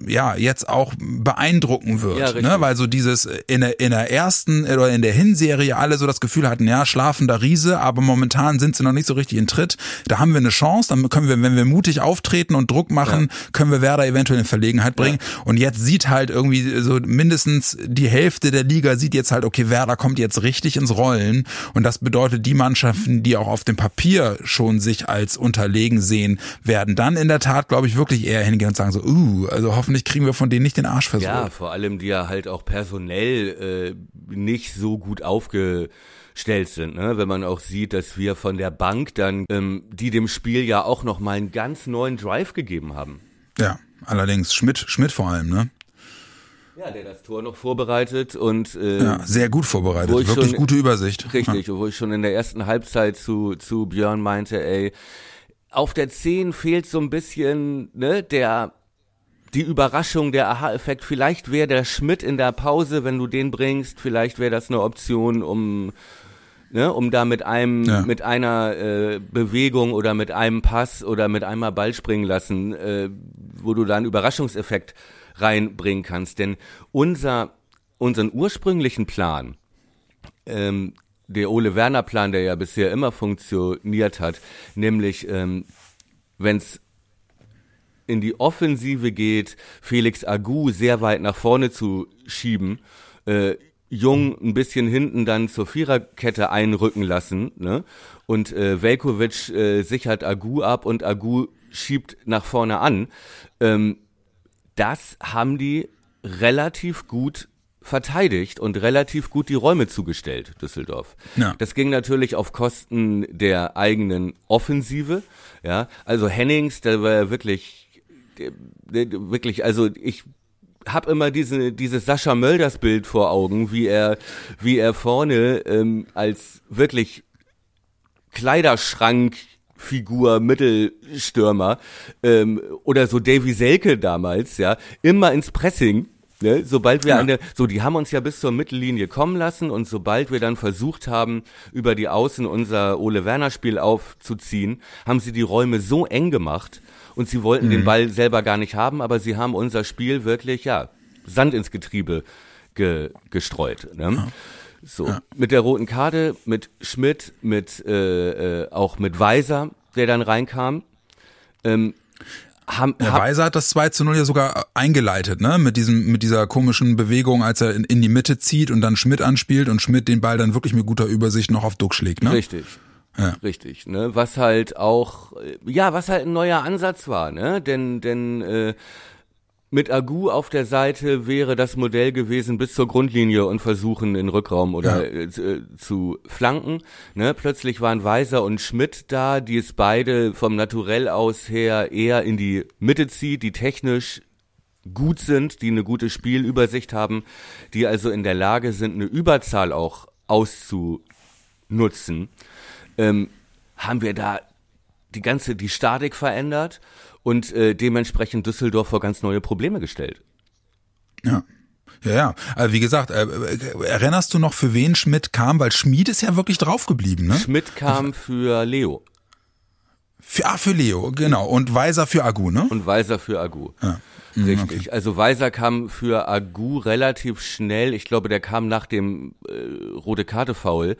Speaker 2: ja jetzt auch beeindrucken wird,
Speaker 3: Ja,
Speaker 2: ne? weil so dieses in der, in der ersten oder in der Hinserie alle so das Gefühl hatten, ja schlafender Riese, aber momentan sind sie noch nicht so richtig in Tritt. Da haben wir eine Chance, dann können wir, wenn wir mutig auftreten und Druck machen, können wir Werder eventuell in Verlegenheit bringen. Und jetzt sieht halt irgendwie so mindestens die Hälfte der Liga sieht jetzt halt, okay, Werder kommt jetzt richtig ins Rollen und das bedeutet, die Mannschaften, die auch auf dem Papier schon sich als unterlegen sehen, werden dann in der Tat, glaube ich, wirklich eher hingehen sagen so, uh, also hoffentlich kriegen wir von denen nicht den Arsch versohlt.
Speaker 3: Ja, vor allem die ja halt auch personell äh, nicht so gut aufgestellt sind, ne? wenn man auch sieht, dass wir von der Bank dann, ähm, die dem Spiel ja auch nochmal einen ganz neuen Drive gegeben haben.
Speaker 2: Ja, allerdings Schmidt, Schmidt vor allem, ne?
Speaker 3: Ja, der das Tor noch vorbereitet und äh,
Speaker 2: Ja, sehr gut vorbereitet, wirklich
Speaker 3: schon-
Speaker 2: gute Übersicht.
Speaker 3: Richtig, wo ich schon in der ersten Halbzeit zu, zu Björn meinte, ey, auf der 10 fehlt so ein bisschen, ne, der, die Überraschung, der Aha-Effekt. Vielleicht wäre der Schmidt in der Pause, wenn du den bringst, vielleicht wäre das eine Option, um, ne, um da mit einem,
Speaker 2: Ja.
Speaker 3: mit einer äh, Bewegung oder mit einem Pass oder mit einmal Ball springen lassen, äh, wo du da einen Überraschungseffekt reinbringen kannst. Denn unser, unseren ursprünglichen Plan, ähm, der Ole Werner Plan, der ja bisher immer funktioniert hat, nämlich ähm, wenn es in die Offensive geht, Felix Agu sehr weit nach vorne zu schieben, äh, Jung ein bisschen hinten dann zur Viererkette einrücken lassen, ne? Und äh, Velkovic äh, sichert Agu ab und Agu schiebt nach vorne an. Ähm, das haben die relativ gut verteidigt und relativ gut die Räume zugestellt, Düsseldorf.
Speaker 2: Ja.
Speaker 3: Das ging natürlich auf Kosten der eigenen Offensive. Ja, also Hennings, der war ja wirklich, der, der, wirklich, also ich hab immer diese dieses Sascha Mölders Bild vor Augen, wie er wie er vorne ähm, als wirklich Kleiderschrankfigur, Mittelstürmer ähm, oder so Davy Selke damals, ja, immer ins Pressing. Ne, sobald wir
Speaker 2: Ja.
Speaker 3: eine, so die haben uns ja bis zur Mittellinie kommen lassen und sobald wir dann versucht haben, über die Außen unser Ole Werner Spiel aufzuziehen, haben sie die Räume so eng gemacht und sie wollten den Ball selber gar nicht haben, aber sie haben unser Spiel wirklich, ja, Sand ins Getriebe ge, gestreut. Ne? So, mit der roten Karte, mit Schmidt, mit äh, äh, auch mit Weiser, der dann reinkam, ähm, haben,
Speaker 2: Der Weiser hat das 2 zu 0 ja sogar eingeleitet, ne? Mit diesem, mit dieser komischen Bewegung, als er in, in die Mitte zieht und dann Schmidt anspielt und Schmidt den Ball dann wirklich mit guter Übersicht noch auf Duck schlägt, ne?
Speaker 3: Richtig.
Speaker 2: Ja.
Speaker 3: Richtig, ne? Was halt auch, äh, ja, was halt ein neuer Ansatz war, ne? Denn, denn äh, mit Agu auf der Seite wäre das Modell gewesen bis zur Grundlinie und versuchen in Rückraum oder äh, zu- äh, zu flanken. Ne? Plötzlich waren Weiser und Schmidt da, die es beide vom Naturell aus her eher in die Mitte zieht, die technisch gut sind, die eine gute Spielübersicht haben, die also in der Lage sind, eine Überzahl auch auszunutzen, ähm, haben wir da die ganze, die Statik verändert und äh, dementsprechend Düsseldorf vor ganz neue Probleme gestellt.
Speaker 2: Ja. Ja, ja. Also wie gesagt, äh, äh, erinnerst du noch, für wen Schmidt kam? Weil Schmied ist ja wirklich draufgeblieben, ne?
Speaker 3: Schmidt kam für Leo
Speaker 2: Für, ah, für Leo, genau. Und Weiser für Agu, ne?
Speaker 3: und Weiser für Agu.
Speaker 2: Ja.
Speaker 3: Richtig. Also Weiser kam für Agu relativ schnell. Ich glaube, der kam nach dem äh, rote Karte Foul.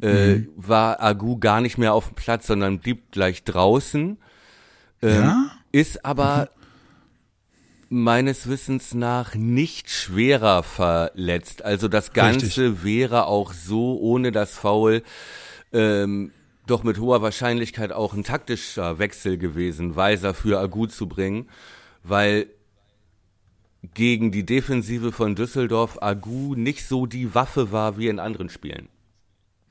Speaker 3: Äh, War Agu gar nicht mehr auf dem Platz, sondern blieb gleich draußen. Ähm,
Speaker 2: Ja?
Speaker 3: Ist aber meines Wissens nach nicht schwerer verletzt. Also das Ganze
Speaker 2: Richtig.
Speaker 3: wäre auch so ohne das Foul ähm, doch mit hoher Wahrscheinlichkeit auch ein taktischer Wechsel gewesen, Weiser für Agu zu bringen, weil gegen die Defensive von Düsseldorf Agu nicht so die Waffe war wie in anderen Spielen.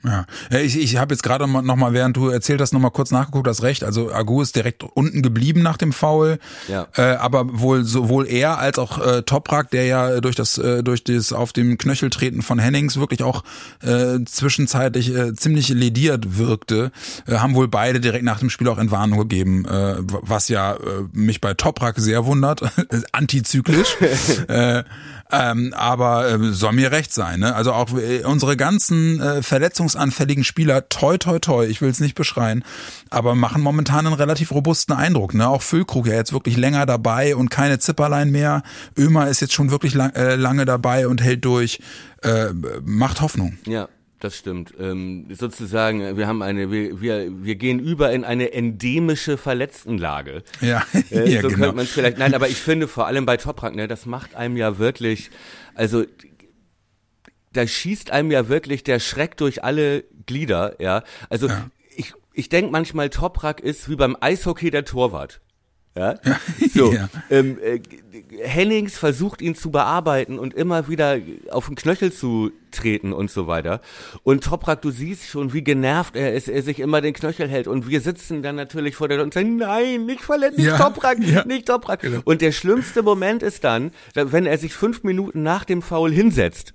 Speaker 2: Ja, ich, ich habe jetzt gerade noch mal, während du erzählt hast, noch mal kurz nachgeguckt, hast recht. Also Agu ist direkt unten geblieben nach dem Foul,
Speaker 3: Ja.
Speaker 2: äh, aber wohl sowohl er als auch äh, Toprak, der ja durch das äh, durch das auf dem Knöchel treten von Hennings wirklich auch äh, zwischenzeitlich äh, ziemlich lediert wirkte, äh, haben wohl beide direkt nach dem Spiel auch Entwarnung gegeben, äh, was ja äh, mich bei Toprak sehr wundert, antizyklisch. äh, ähm, aber äh, soll mir recht sein. Ne? Also auch äh, unsere ganzen äh, verletzungsanfälligen Spieler, toi toi toi, ich will es nicht beschreien, aber machen momentan einen relativ robusten Eindruck. Ne? Auch Füllkrug ja jetzt wirklich länger dabei und keine Zipperlein mehr. Ömer ist jetzt schon wirklich lang, äh, lange dabei und hält durch. Äh, macht Hoffnung.
Speaker 3: Ja, das stimmt. Ähm, sozusagen, wir haben eine, wir, wir, wir gehen über in eine endemische Verletztenlage.
Speaker 2: Ja,
Speaker 3: Äh,
Speaker 2: ja
Speaker 3: so
Speaker 2: genau.
Speaker 3: könnte man es vielleicht. Nein, aber ich finde vor allem bei Toprak, ne, das macht einem ja wirklich, also da schießt einem ja wirklich der Schreck durch alle Glieder, ja. Also ich, ich denke manchmal, Toprak ist wie beim Eishockey der Torwart. Ja? So,
Speaker 2: Ja.
Speaker 3: ähm, äh, Hennings versucht ihn zu bearbeiten und immer wieder auf den Knöchel zu treten und so weiter. Und Toprak, du siehst schon, wie genervt er ist, er sich immer den Knöchel hält. Und wir sitzen dann natürlich vor der Tür und sagen, nein, nicht verletzen, nicht
Speaker 2: Ja,
Speaker 3: Toprak,
Speaker 2: ja.
Speaker 3: nicht Toprak. Und der schlimmste Moment ist dann, wenn er sich fünf Minuten nach dem Foul hinsetzt.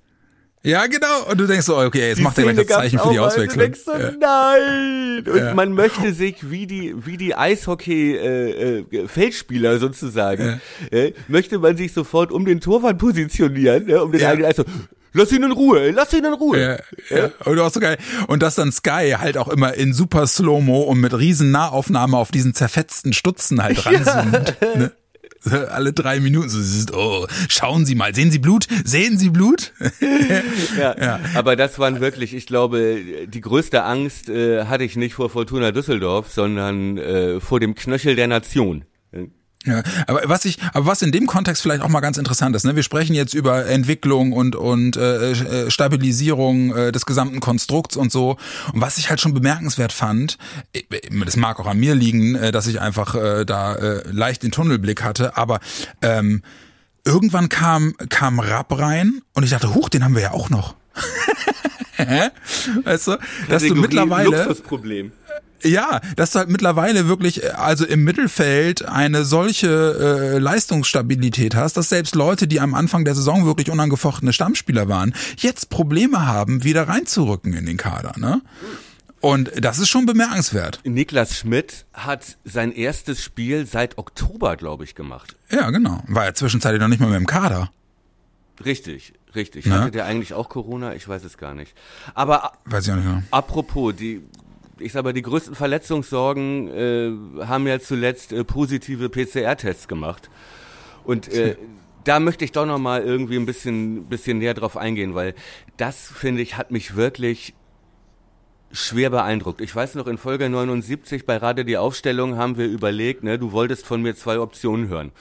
Speaker 2: Ja, genau. Und du denkst so, okay, jetzt macht er gleich das Zeichen für die
Speaker 3: mal, und
Speaker 2: Auswechslung.
Speaker 3: Du denkst so, nein! Und
Speaker 2: Ja.
Speaker 3: man möchte sich wie die, wie die Eishockey-Feldspieler sozusagen, äh, möchte man sich sofort um den Torwart positionieren, ne, um den
Speaker 2: Ja.
Speaker 3: eigenen Eis. Lass ihn in Ruhe, lass ihn in Ruhe.
Speaker 2: Ja, ja. Und auch so geil. Und dass dann Sky halt auch immer in super Slow-Mo und mit riesen Nahaufnahme auf diesen zerfetzten Stutzen halt ranzoomt. Ne? Alle drei Minuten so, oh, schauen Sie mal, sehen Sie Blut? Sehen Sie Blut?
Speaker 3: Ja, aber das waren wirklich, ich glaube, die größte Angst äh, hatte ich nicht vor Fortuna Düsseldorf, sondern äh, vor dem Knöchel der Nation.
Speaker 2: Ja, aber was ich, aber was in dem Kontext vielleicht auch mal ganz interessant ist, ne? Wir sprechen jetzt über Entwicklung und und äh, äh, Stabilisierung äh, des gesamten Konstrukts und so. Und was ich halt schon bemerkenswert fand, äh, das mag auch an mir liegen, äh, dass ich einfach äh, da äh, leicht den Tunnelblick hatte, aber ähm, irgendwann kam kam Rapp rein und ich dachte, huch, den haben wir ja auch noch. Hä? weißt du, dass du mittlerweile
Speaker 3: Luxusproblem.
Speaker 2: Ja, dass du halt mittlerweile wirklich, äh, also im Mittelfeld eine solche äh, Leistungsstabilität hast, dass selbst Leute, die am Anfang der Saison wirklich unangefochtene Stammspieler waren, jetzt Probleme haben, wieder reinzurücken in den Kader, ne? Und das ist schon bemerkenswert.
Speaker 3: Niklas Schmidt hat sein erstes Spiel seit Oktober, glaube ich, gemacht.
Speaker 2: Ja, genau. War ja zwischenzeitlich noch nicht mal mehr im Kader.
Speaker 3: Richtig, richtig.
Speaker 2: Na?
Speaker 3: Hatte der eigentlich auch Corona? Ich weiß es gar nicht. Aber
Speaker 2: Weiß ich auch nicht genau.
Speaker 3: apropos, die, ich sag mal, die größten Verletzungssorgen äh, haben ja zuletzt äh, positive PCR-Tests gemacht. Und äh, da möchte ich doch noch mal irgendwie ein bisschen, bisschen näher drauf eingehen, weil das, finde ich, hat mich wirklich schwer beeindruckt. Ich weiß noch, in Folge 79 bei Radio die Aufstellung haben wir überlegt, ne, du wolltest von mir zwei Optionen hören.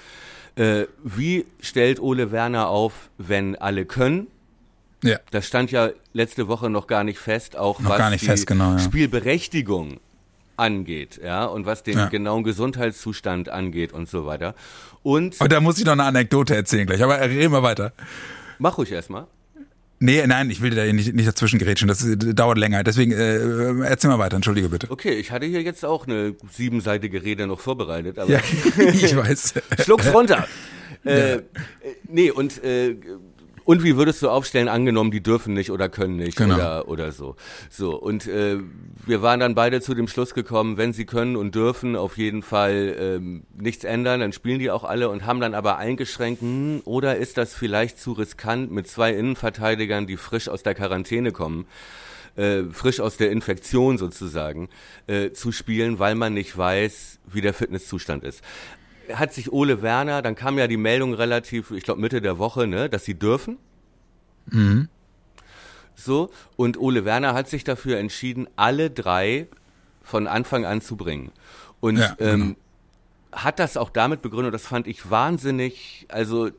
Speaker 3: Äh, wie stellt Ole Werner auf, wenn alle können?
Speaker 2: Ja.
Speaker 3: Das stand ja letzte Woche noch gar nicht fest, auch
Speaker 2: Noch
Speaker 3: was
Speaker 2: gar nicht
Speaker 3: die
Speaker 2: fest, genau, ja.
Speaker 3: Spielberechtigung angeht, ja, und was den
Speaker 2: Ja.
Speaker 3: genauen Gesundheitszustand angeht und so weiter. Und
Speaker 2: Und da muss ich noch eine Anekdote erzählen gleich, aber reden wir weiter.
Speaker 3: mach ruhig erstmal.
Speaker 2: Nee, nein, ich will dir da nicht, nicht dazwischen gerätschen, das äh, dauert länger. Deswegen äh, erzähl mal weiter, entschuldige bitte.
Speaker 3: Okay, ich hatte hier jetzt auch eine siebenseitige Rede noch vorbereitet, aber
Speaker 2: Ja, ich weiß.
Speaker 3: Schluck's runter. äh, äh, nee, und, äh, und wie würdest du aufstellen, angenommen, die dürfen nicht oder können nicht
Speaker 2: Genau.
Speaker 3: oder, oder so. So, und äh, wir waren dann beide zu dem Schluss gekommen, wenn sie können und dürfen, auf jeden Fall ähm, nichts ändern, dann spielen die auch alle und haben dann aber eingeschränkt, hm, oder ist das vielleicht zu riskant mit zwei Innenverteidigern, die frisch aus der Quarantäne kommen? äh, frisch aus der Infektion sozusagen äh, zu spielen, weil man nicht weiß, wie der Fitnesszustand ist. Hat sich Ole Werner, dann kam ja die Meldung relativ, ich glaube Mitte der Woche, ne, dass sie dürfen. So, und Ole Werner hat sich dafür entschieden, alle drei von Anfang an zu bringen. Und
Speaker 2: Ja, genau.
Speaker 3: ähm, hat das auch damit begründet, das fand ich wahnsinnig, also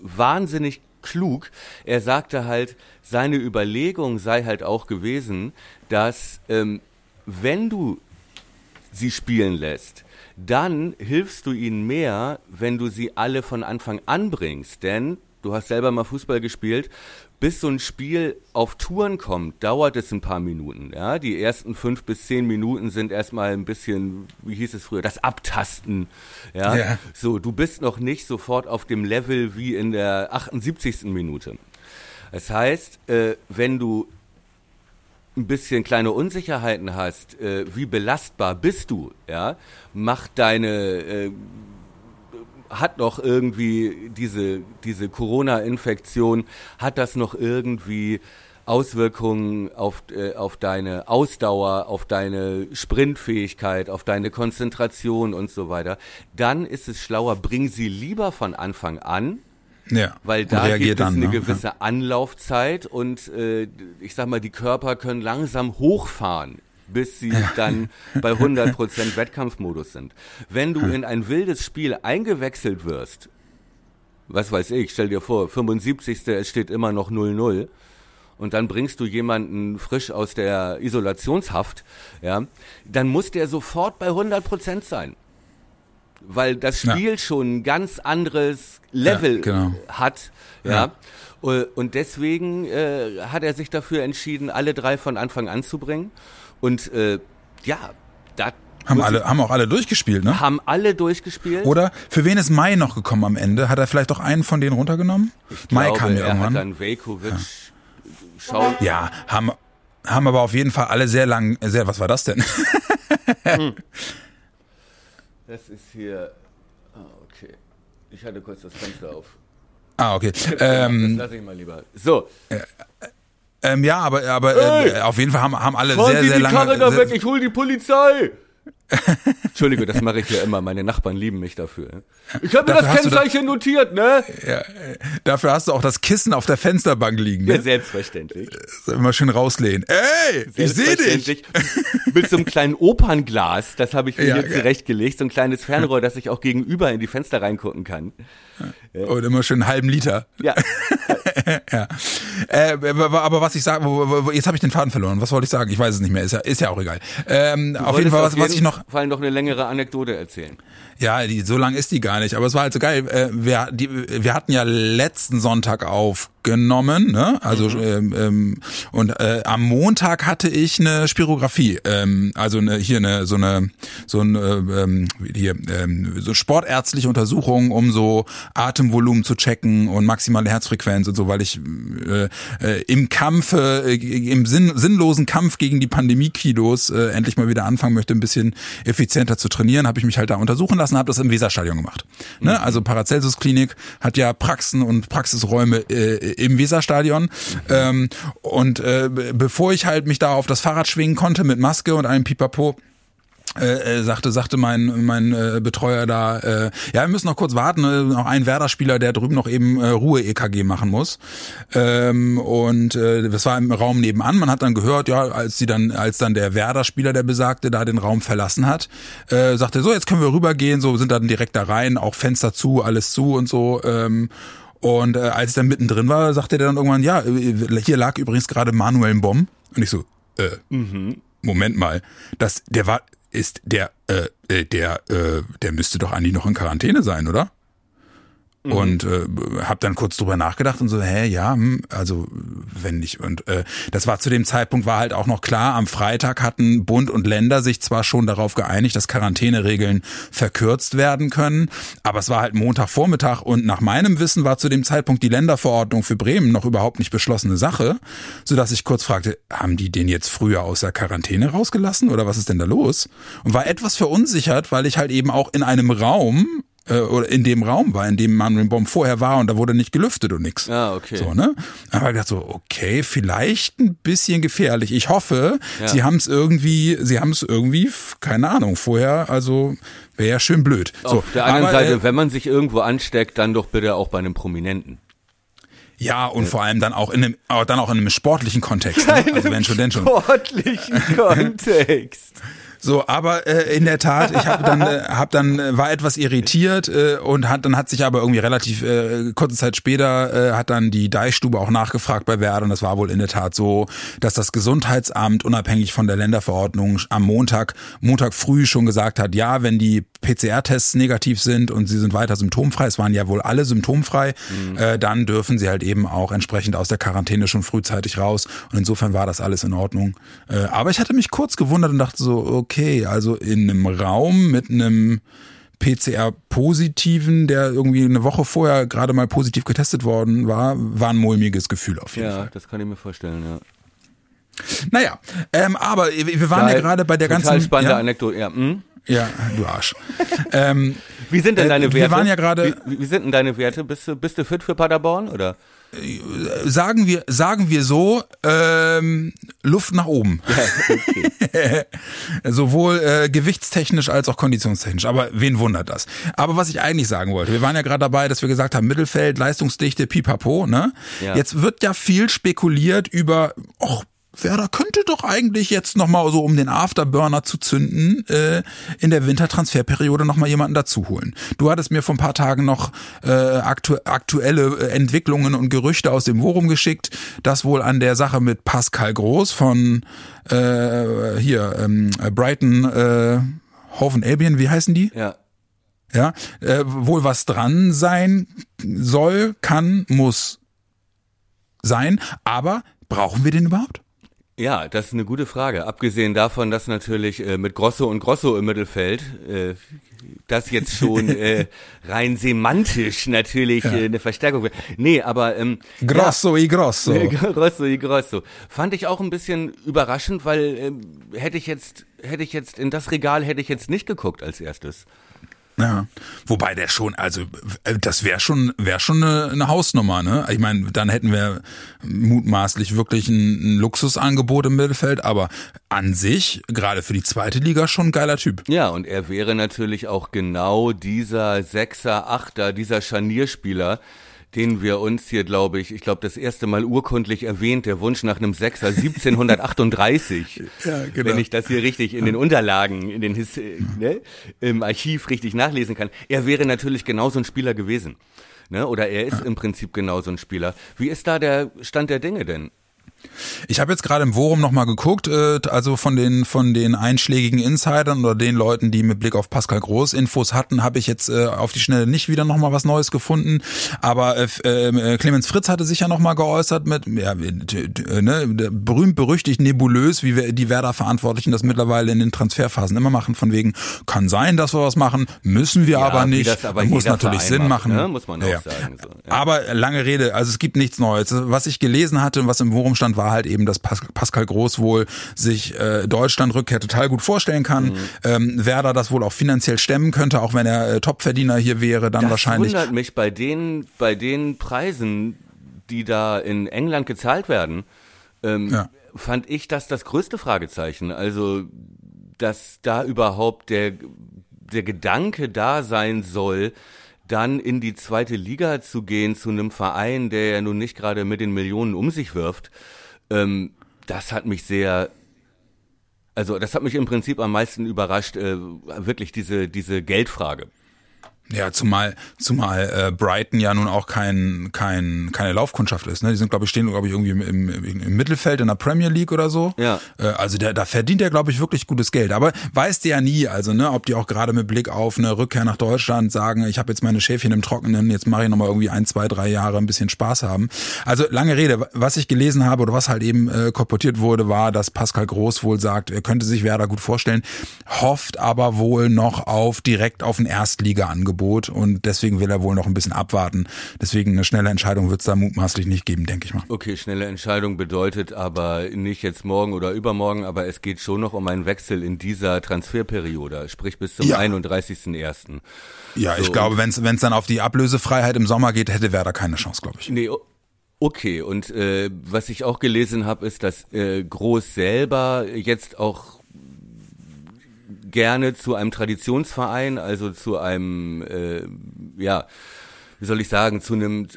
Speaker 3: wahnsinnig klug. Er sagte halt, seine Überlegung sei halt auch gewesen, dass ähm, wenn du sie spielen lässt, dann hilfst du ihnen mehr, wenn du sie alle von Anfang an bringst. Denn du hast selber mal Fußball gespielt, bis so ein Spiel auf Touren kommt, dauert es ein paar Minuten. Ja, die ersten fünf bis zehn Minuten sind erstmal ein bisschen, wie hieß es früher, das Abtasten. Ja,
Speaker 2: Ja.
Speaker 3: so, du bist noch nicht sofort auf dem Level wie in der 78. Minute. Das heißt, äh, wenn du ein bisschen kleine Unsicherheiten hast, äh, wie belastbar bist du, ja, macht deine, äh, hat noch irgendwie diese, diese Corona-Infektion, hat das noch irgendwie Auswirkungen auf, äh, auf deine Ausdauer, auf deine Sprintfähigkeit, auf deine Konzentration und so weiter, dann ist es schlauer, bring sie lieber von Anfang an,
Speaker 2: Ja.
Speaker 3: weil da gibt es
Speaker 2: dann,
Speaker 3: eine
Speaker 2: ne?
Speaker 3: gewisse Anlaufzeit und äh, ich sag mal, die Körper können langsam hochfahren, bis sie dann bei 100% Wettkampfmodus sind. Wenn du in ein wildes Spiel eingewechselt wirst, was weiß ich, stell dir vor, 75. es steht immer noch 0-0 und dann bringst du jemanden frisch aus der Isolationshaft, ja, dann muss der sofort bei 100% sein. Weil das
Speaker 2: Ja.
Speaker 3: Spiel schon ein ganz anderes Level
Speaker 2: Ja, genau.
Speaker 3: hat, ja.
Speaker 2: Ja.
Speaker 3: Äh, Und deswegen äh, hat er sich dafür entschieden, alle drei von Anfang an zu bringen. Und äh, ja, da
Speaker 2: Haben alle, haben auch alle durchgespielt, ne?
Speaker 3: ich- haben alle durchgespielt.
Speaker 2: Oder für wen ist Mai noch gekommen am Ende? Hat er vielleicht auch einen von denen runtergenommen? Mai
Speaker 3: glaube,
Speaker 2: kam ja
Speaker 3: er
Speaker 2: irgendwann.
Speaker 3: hat dann Velkovic Schau
Speaker 2: Ja, haben, haben aber auf jeden Fall alle sehr lang, sehr, was war das denn?
Speaker 3: Das ist hier. Ah, okay. Ich hatte kurz das Fenster auf.
Speaker 2: ah, okay.
Speaker 3: das
Speaker 2: Ähm,
Speaker 3: lasse ich mal lieber. So,
Speaker 2: ähm, ja, aber, aber äh, auf jeden Fall haben, haben alle
Speaker 3: fahren
Speaker 2: sehr,
Speaker 3: Sie
Speaker 2: sehr
Speaker 3: die
Speaker 2: lange.
Speaker 3: Karre da
Speaker 2: sehr,
Speaker 3: weg, ich hol die Polizei! Entschuldige, das mache ich ja immer. Meine Nachbarn lieben mich dafür. Ich habe mir
Speaker 2: Dafür
Speaker 3: das
Speaker 2: du da-
Speaker 3: Kennzeichen notiert, ne?
Speaker 2: ja, äh, dafür hast du auch das Kissen auf der Fensterbank liegen.
Speaker 3: Ja,
Speaker 2: Ne?
Speaker 3: selbstverständlich.
Speaker 2: Immer schön rauslehnen. Ey, ich sehe dich.
Speaker 3: Mit so einem kleinen Opernglas, das habe ich mir
Speaker 2: Ja,
Speaker 3: hier zurechtgelegt, so ein kleines Fernrohr, dass ich auch gegenüber in die Fenster reingucken kann.
Speaker 2: Und immer schön einen halben Liter.
Speaker 3: Ja,
Speaker 2: ja. Äh, aber was ich wo- jetzt habe ich den Faden verloren. Was wollte ich sagen? Ich weiß es nicht mehr. Ist ja, ist ja auch egal. Ähm, auf jeden Fall, was, was ich noch,
Speaker 3: Fall noch eine längere Anekdote erzählen.
Speaker 2: Ja, die, so lang ist die gar nicht, aber es war halt so geil. Äh, wir, die, wir hatten ja letzten Sonntag aufgenommen, ne? Also ähm, ähm, und äh, am Montag hatte ich eine Spirographie, ähm, also eine, hier eine so eine so ein äh, ähm, hier ähm, so sportärztliche Untersuchung, um so Atemvolumen zu checken und maximale Herzfrequenz und so, weil ich äh, äh, im Kampfe, äh, im Sinn, sinnlosen Kampf gegen die Pandemie-Kilos äh, endlich mal wieder anfangen möchte, ein bisschen effizienter zu trainieren, habe ich mich halt da untersuchen lassen, habe das im Weserstadion gemacht. Ne? Also Paracelsus Klinik hat ja Praxen und Praxisräume äh, im Weserstadion. Ähm, und äh, be- bevor ich halt mich da auf das Fahrrad schwingen konnte mit Maske und einem Pipapo, äh, äh, sagte sagte mein mein äh, Betreuer da äh, ja wir müssen noch kurz warten äh, noch ein Werder-Spieler der drüben noch eben äh, Ruhe EKG machen muss. Ähm, und äh, das war im Raum nebenan. Man hat dann gehört ja als sie dann als dann der Werder-Spieler der besagte da den Raum verlassen hat äh, sagte so jetzt können wir rübergehen. So sind dann direkt da rein auch Fenster zu alles zu und so. Ähm, und äh, als ich dann mittendrin war sagte der dann irgendwann ja äh, hier lag übrigens gerade Manuel Bomb. Und ich so äh, Moment mal, das, der war, ist der, äh, äh, der, äh, der müsste doch eigentlich noch in Quarantäne sein, oder? Und äh, habe dann kurz drüber nachgedacht und so, hä, ja, hm, also wenn nicht. Und äh, das war zu dem Zeitpunkt war halt auch noch klar, am Freitag hatten Bund und Länder sich zwar schon darauf geeinigt, dass Quarantäneregeln verkürzt werden können, aber es war halt Montagvormittag und nach meinem Wissen war zu dem Zeitpunkt die Länderverordnung für Bremen noch überhaupt nicht beschlossene Sache, sodass ich kurz fragte, haben die den jetzt früher aus der Quarantäne rausgelassen oder was ist denn da los? Und war etwas verunsichert, weil ich halt eben auch in einem Raum äh, oder in dem Raum war, in dem Manuel Bomb vorher war und da wurde nicht gelüftet und nix.
Speaker 3: Ah, okay.
Speaker 2: So, ne? Aber ich gedacht so, okay, vielleicht ein bisschen gefährlich. Ich hoffe,
Speaker 3: Ja.
Speaker 2: sie haben es irgendwie, sie haben es irgendwie, keine Ahnung, vorher, also wäre ja schön blöd. So,
Speaker 3: Auf der anderen
Speaker 2: aber,
Speaker 3: Seite,
Speaker 2: äh,
Speaker 3: wenn man sich irgendwo ansteckt, dann doch bitte auch bei einem Prominenten.
Speaker 2: ja, und vor allem dann auch in einem, aber dann auch in einem sportlichen Kontext. Ne? Also wenn schon, denn schon.
Speaker 3: Sportlichen Kontext.
Speaker 2: So, aber äh, in der Tat, ich habe dann, äh, hab dann äh, war etwas irritiert äh, und hat dann hat sich aber irgendwie relativ äh, kurze Zeit später äh, hat dann die Deichstube auch nachgefragt bei Werder und das war wohl in der Tat so, dass das Gesundheitsamt unabhängig von der Länderverordnung am Montag Montag früh schon gesagt hat, ja, wenn die PCR-Tests negativ sind und sie sind weiter symptomfrei, es waren ja wohl alle symptomfrei, mhm. äh, dann dürfen sie halt eben auch entsprechend aus der Quarantäne schon frühzeitig raus und insofern war das alles in Ordnung. Äh, aber ich hatte mich kurz gewundert und dachte so, okay, also in einem Raum mit einem PCR-Positiven, der irgendwie eine Woche vorher gerade mal positiv getestet worden war, war ein mulmiges Gefühl auf jeden
Speaker 3: ja,
Speaker 2: Fall.
Speaker 3: Ja, das kann ich mir vorstellen, ja.
Speaker 2: Naja, ähm, aber wir waren
Speaker 3: Geil.
Speaker 2: ja gerade bei der
Speaker 3: Total
Speaker 2: ganzen.
Speaker 3: spannende
Speaker 2: ja?
Speaker 3: Anekdote, ja. Hm?
Speaker 2: Ja, du Arsch. ähm,
Speaker 3: Wie sind denn
Speaker 2: äh,
Speaker 3: deine Werte?
Speaker 2: Wir waren ja gerade.
Speaker 3: Wie, wie sind denn deine Werte? Bist du, bist du fit für Paderborn oder?
Speaker 2: Sagen wir, sagen wir so, ähm, Luft nach oben.
Speaker 3: Ja, okay.
Speaker 2: Sowohl äh, gewichtstechnisch als auch konditionstechnisch. Aber wen wundert das? Aber was ich eigentlich sagen wollte, wir waren ja gerade dabei, dass wir gesagt haben, Mittelfeld, Leistungsdichte, pipapo, ne?
Speaker 3: Ja.
Speaker 2: Jetzt wird ja viel spekuliert über, och, Werder könnte doch eigentlich jetzt nochmal so, um den Afterburner zu zünden, äh, in der Wintertransferperiode nochmal jemanden dazu holen. Du hattest mir vor ein paar Tagen noch äh, aktu aktuelle Entwicklungen und Gerüchte aus dem Forum geschickt, das wohl an der Sache mit Pascal Groß von äh, hier ähm, Brighton äh, Hoven Albion, wie heißen die?
Speaker 3: Ja.
Speaker 2: Ja, äh, wohl was dran sein soll, kann, muss sein, aber brauchen wir den überhaupt?
Speaker 3: Ja, das ist eine gute Frage. Abgesehen davon, dass natürlich äh, mit Grosso und Grosso im Mittelfeld äh, das jetzt schon äh, rein semantisch natürlich
Speaker 2: Ja.
Speaker 3: äh, eine Verstärkung wird. Nee, aber ähm,
Speaker 2: Grosso y grosso.
Speaker 3: ja, grosso, y grosso. Fand ich auch ein bisschen überraschend, weil ähm, hätte ich jetzt hätte ich jetzt in das Regal hätte ich jetzt nicht geguckt als erstes.
Speaker 2: Ja, wobei der schon, also äh, das wäre schon, wäre schon eine, eine Hausnummer, ne? Ich meine, dann hätten wir mutmaßlich wirklich ein, ein Luxusangebot im Mittelfeld, aber an sich, gerade für die zweite Liga, schon ein geiler Typ.
Speaker 3: Ja, und er wäre natürlich auch genau dieser Sechser, Achter, dieser Scharnierspieler, den wir uns hier, glaube ich, ich glaube, das erste Mal urkundlich erwähnt, der Wunsch nach einem Sechser 1738.
Speaker 2: Ja, genau.
Speaker 3: Wenn ich das hier richtig in den Unterlagen, in den His äh, ne, im Archiv richtig nachlesen kann. Er wäre natürlich genauso ein Spieler gewesen. Ne? Oder er ist im Prinzip genauso ein Spieler. Wie ist da der Stand der Dinge denn?
Speaker 2: Ich habe jetzt gerade im Forum nochmal geguckt, äh, also von den von den einschlägigen Insidern oder den Leuten, die mit Blick auf Pascal Groß Infos hatten, habe ich jetzt äh, auf die Schnelle nicht wieder nochmal was Neues gefunden. Aber äh, äh, Clemens Fritz hatte sich ja nochmal geäußert mit, ja, t- ne, berühmt berüchtigt nebulös, wie wir, die Werder-Verantwortlichen das mittlerweile in den Transferphasen immer machen, von wegen, kann sein, dass wir was machen, müssen wir
Speaker 3: Ja,
Speaker 2: aber nicht,
Speaker 3: das aber
Speaker 2: muss natürlich
Speaker 3: Verein
Speaker 2: Sinn machen.
Speaker 3: ne? Muss man auch sagen, so, ja.
Speaker 2: Aber lange Rede, also es gibt nichts Neues. Was ich gelesen hatte und was im Forum stand, war halt eben, dass Pas Pascal Groß wohl sich äh, Deutschland-Rückkehr total gut vorstellen kann.
Speaker 3: Mhm.
Speaker 2: Ähm, Werder das wohl auch finanziell stemmen könnte, auch wenn er äh, Topverdiener hier wäre, dann
Speaker 3: Das
Speaker 2: wahrscheinlich.
Speaker 3: wundert mich bei den, bei den Preisen, die da in England gezahlt werden, ähm,
Speaker 2: Ja.
Speaker 3: fand ich das das größte Fragezeichen. Also, dass da überhaupt der, der Gedanke da sein soll, dann in die zweite Liga zu gehen zu einem Verein, der ja nun nicht gerade mit den Millionen um sich wirft, ähm, das hat mich sehr also das hat mich im Prinzip am meisten überrascht, äh, wirklich diese, diese Geldfrage.
Speaker 2: Ja, zumal zumal äh, Brighton ja nun auch kein kein keine Laufkundschaft ist. Ne? Die sind glaube ich stehen glaube ich irgendwie im, im, im Mittelfeld in der Premier League oder so.
Speaker 3: Ja.
Speaker 2: Äh, also der, da verdient er glaube ich wirklich gutes Geld. Aber weißt du ja nie, also ne, ob die auch gerade mit Blick auf eine Rückkehr nach Deutschland sagen, ich habe jetzt meine Schäfchen im Trockenen, jetzt mache ich noch mal irgendwie ein, zwei, drei Jahre ein bisschen Spaß haben. Also lange Rede. Was ich gelesen habe oder was halt eben äh, kolportiert wurde, war, dass Pascal Groß wohl sagt, er könnte sich Werder gut vorstellen, hofft aber wohl noch auf direkt auf ein Erstliga-Angebot und deswegen will er wohl noch ein bisschen abwarten. Deswegen eine schnelle Entscheidung wird es da mutmaßlich nicht geben, denke ich mal.
Speaker 3: Okay, schnelle Entscheidung bedeutet aber nicht jetzt morgen oder übermorgen, aber es geht schon noch um einen Wechsel in dieser Transferperiode, sprich bis zum
Speaker 2: Ja.
Speaker 3: 31.01.
Speaker 2: Ja, ich
Speaker 3: So,
Speaker 2: glaube, wenn es dann auf die Ablösefreiheit im Sommer geht, hätte Werder keine Chance, glaube ich.
Speaker 3: Nee, okay. Und äh, was ich auch gelesen habe, ist, dass äh, Groß selber jetzt auch gerne zu einem Traditionsverein, also zu einem, äh, ja, wie soll ich sagen, zu einem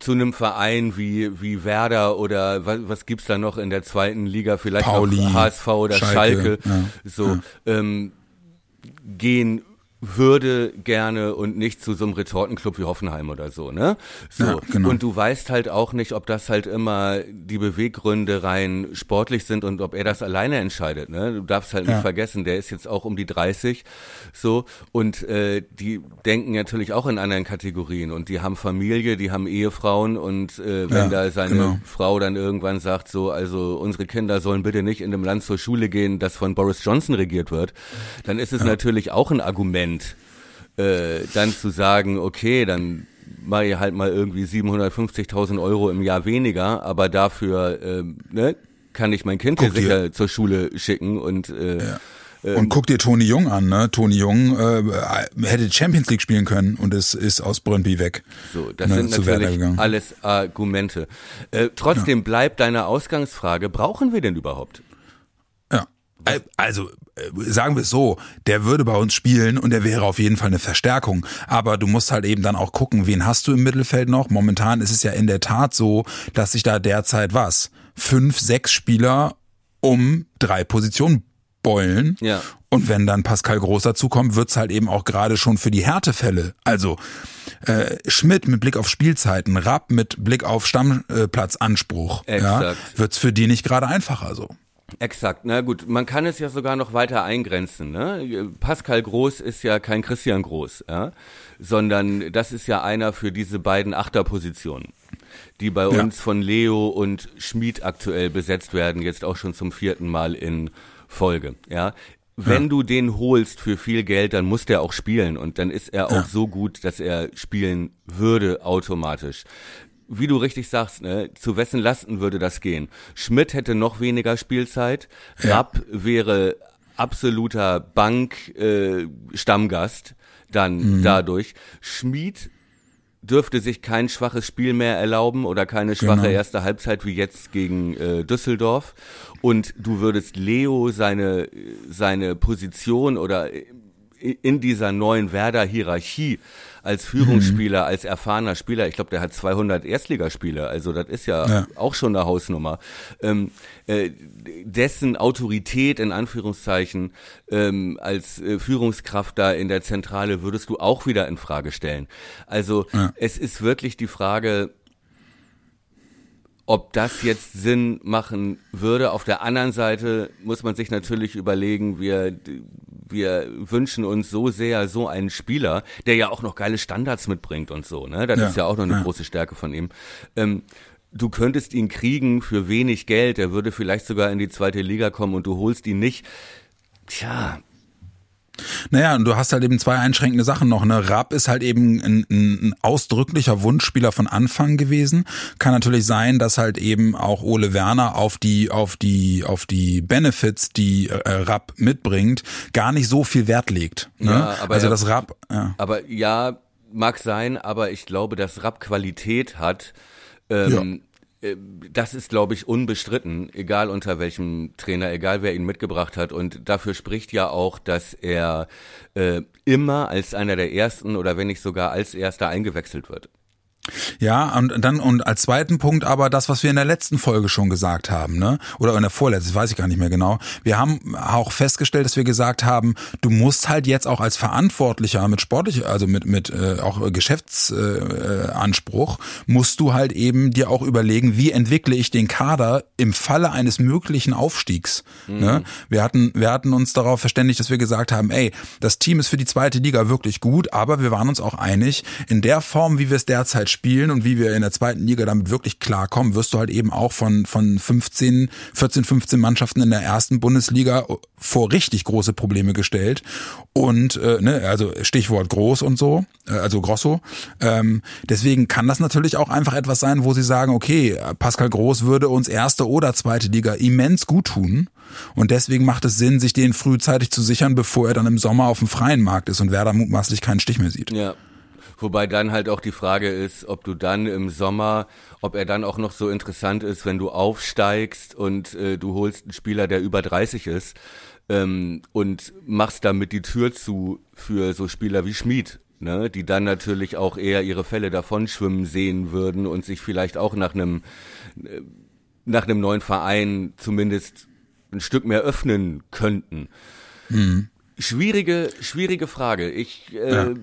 Speaker 3: zu einem Verein wie, wie Werder oder was, was gibt's da noch in der zweiten Liga, vielleicht
Speaker 2: Pauli,
Speaker 3: HSV oder Schalke,
Speaker 2: Schalke, ja,
Speaker 3: so
Speaker 2: ja.
Speaker 3: Ähm, gehen würde gerne und nicht zu so einem Retortenclub wie Hoffenheim oder so, ne? So.
Speaker 2: Ja, genau.
Speaker 3: Und du weißt halt auch nicht, ob das halt immer die Beweggründe rein sportlich sind und ob er das alleine entscheidet, ne? Du darfst halt nicht
Speaker 2: Ja.
Speaker 3: vergessen, der ist jetzt auch um die 30, so. Und äh, die denken natürlich auch in anderen Kategorien und die haben Familie, die haben Ehefrauen und äh, wenn
Speaker 2: Ja,
Speaker 3: da seine
Speaker 2: genau.
Speaker 3: Frau dann irgendwann sagt, so, also unsere Kinder sollen bitte nicht in einem Land zur Schule gehen, das von Boris Johnson regiert wird, dann ist es natürlich auch ein Argument, äh, dann zu sagen, okay, dann mache ich halt mal irgendwie 750.000 Euro im Jahr weniger, aber dafür ähm, ne, kann ich mein Kind sicher zur Schule schicken und äh,
Speaker 2: Und guck dir Toni Jung an, ne? Toni Jung äh, hätte Champions League spielen können und es ist aus Brøndby weg.
Speaker 3: So, das
Speaker 2: Ne,
Speaker 3: sind natürlich alles Argumente. Äh, trotzdem bleibt deine Ausgangsfrage, brauchen wir denn überhaupt?
Speaker 2: Ja. Äh, Also äh, sagen wir es so, der würde bei uns spielen und der wäre auf jeden Fall eine Verstärkung. Aber du musst halt eben dann auch gucken, wen hast du im Mittelfeld noch? Momentan ist es ja in der Tat so, dass sich da derzeit was? Fünf, sechs Spieler um drei Positionen beulen.
Speaker 3: Ja.
Speaker 2: Und wenn dann Pascal Groß dazukommt, wird's halt eben auch gerade schon für die Härtefälle. Also äh, Schmidt mit Blick auf Spielzeiten, Rapp mit Blick auf Stammplatzanspruch, ja,
Speaker 3: Exakt.
Speaker 2: wird's für die nicht gerade einfacher so.
Speaker 3: Exakt, na gut, man kann es ja sogar noch weiter eingrenzen. Ne? Pascal Groß ist ja kein Christian Groß, ja? sondern das ist ja einer für diese beiden Achterpositionen, die bei
Speaker 2: Ja.
Speaker 3: uns von Leo und Schmid aktuell besetzt werden, jetzt auch schon zum vierten Mal in Folge. Ja? Wenn du den holst für viel Geld, dann muss der auch spielen und dann ist er auch
Speaker 2: Ja.
Speaker 3: so gut, dass er spielen würde automatisch wie du richtig sagst, ne, zu wessen Lasten würde das gehen? Schmidt hätte noch weniger Spielzeit,
Speaker 2: Ja.
Speaker 3: Rapp wäre absoluter Bank äh, dann dadurch. Schmied dürfte sich kein schwaches Spiel mehr erlauben oder keine schwache
Speaker 2: Genau.
Speaker 3: erste Halbzeit wie jetzt gegen äh, Düsseldorf. Und du würdest Leo seine, seine Position oder in dieser neuen Werder-Hierarchie als Führungsspieler, als erfahrener Spieler, ich glaube, der hat 200 Erstligaspiele, also das ist ja,
Speaker 2: Ja.
Speaker 3: auch schon eine Hausnummer, ähm, äh, dessen Autorität in Anführungszeichen ähm, als äh, Führungskraft da in der Zentrale würdest du auch wieder in Frage stellen. Also
Speaker 2: Ja.
Speaker 3: es ist wirklich die Frage, ob das jetzt Sinn machen würde. Auf der anderen Seite muss man sich natürlich überlegen, wir, wir wünschen uns so sehr so einen Spieler, der ja auch noch geile Standards mitbringt und so. Ne? Das
Speaker 2: Ja,
Speaker 3: ist ja auch noch eine
Speaker 2: ja.
Speaker 3: große Stärke von ihm. Ähm, du könntest ihn kriegen für wenig Geld, er würde vielleicht sogar in die zweite Liga kommen und du holst ihn nicht. Tja,
Speaker 2: Naja, und du hast halt eben zwei einschränkende Sachen noch. Ne? Rapp ist halt eben ein, ein, ausdrücklicher Wunschspieler von Anfang gewesen. Kann natürlich sein, dass halt eben auch Ole Werner auf die auf die auf die Benefits, die äh, Rapp mitbringt, gar nicht so viel Wert legt. Ne?
Speaker 3: Ja, aber
Speaker 2: also das Rapp, ja.
Speaker 3: Aber ja, mag sein, aber ich glaube, dass Rapp Qualität hat. Ähm, äh, Das ist, glaube ich, unbestritten, egal unter welchem Trainer, egal wer ihn mitgebracht hat. Und dafür spricht ja auch, dass er äh, immer als einer der ersten oder wenn nicht sogar als erster eingewechselt wird.
Speaker 2: Ja, und dann und als zweiten Punkt aber das, was wir in der letzten Folge schon gesagt haben, ne? Oder in der vorletzten, das weiß ich gar nicht mehr genau. Wir haben auch festgestellt, dass wir gesagt haben, du musst halt jetzt auch als Verantwortlicher mit sportlich, also mit mit äh, auch Geschäftsanspruch, äh, musst du halt eben dir auch überlegen, wie entwickle ich den Kader im Falle eines möglichen Aufstiegs. Ne? Wir hatten wir hatten uns darauf verständigt, dass wir gesagt haben, ey, das Team ist für die zweite Liga wirklich gut, aber wir waren uns auch einig, in der Form, wie wir es derzeit spielen und wie wir in der zweiten Liga damit wirklich klarkommen, wirst du halt eben auch von, von 15, 14, 15 Mannschaften in der ersten Bundesliga vor richtig große Probleme gestellt. Und, äh, ne, also Stichwort groß und so, äh, also Grosso. Ähm, deswegen kann das natürlich auch einfach etwas sein, wo sie sagen, okay, Pascal Groß würde uns erste oder zweite Liga immens gut tun. Und deswegen macht es Sinn, sich den frühzeitig zu sichern, bevor er dann im Sommer auf dem freien Markt ist und wer da mutmaßlich keinen Stich mehr sieht.
Speaker 3: Ja. Wobei dann halt auch die Frage ist, ob du dann im Sommer, ob er dann auch noch so interessant ist, wenn du aufsteigst und äh, du holst einen Spieler, der über 30 ist ähm, und machst damit die Tür zu für so Spieler wie Schmid ne, die dann natürlich auch eher ihre Fälle davonschwimmen sehen würden und sich vielleicht auch nach einem äh, nach einem neuen Verein zumindest ein Stück mehr öffnen könnten. Mhm. Schwierige, schwierige Frage. Ich äh, ja.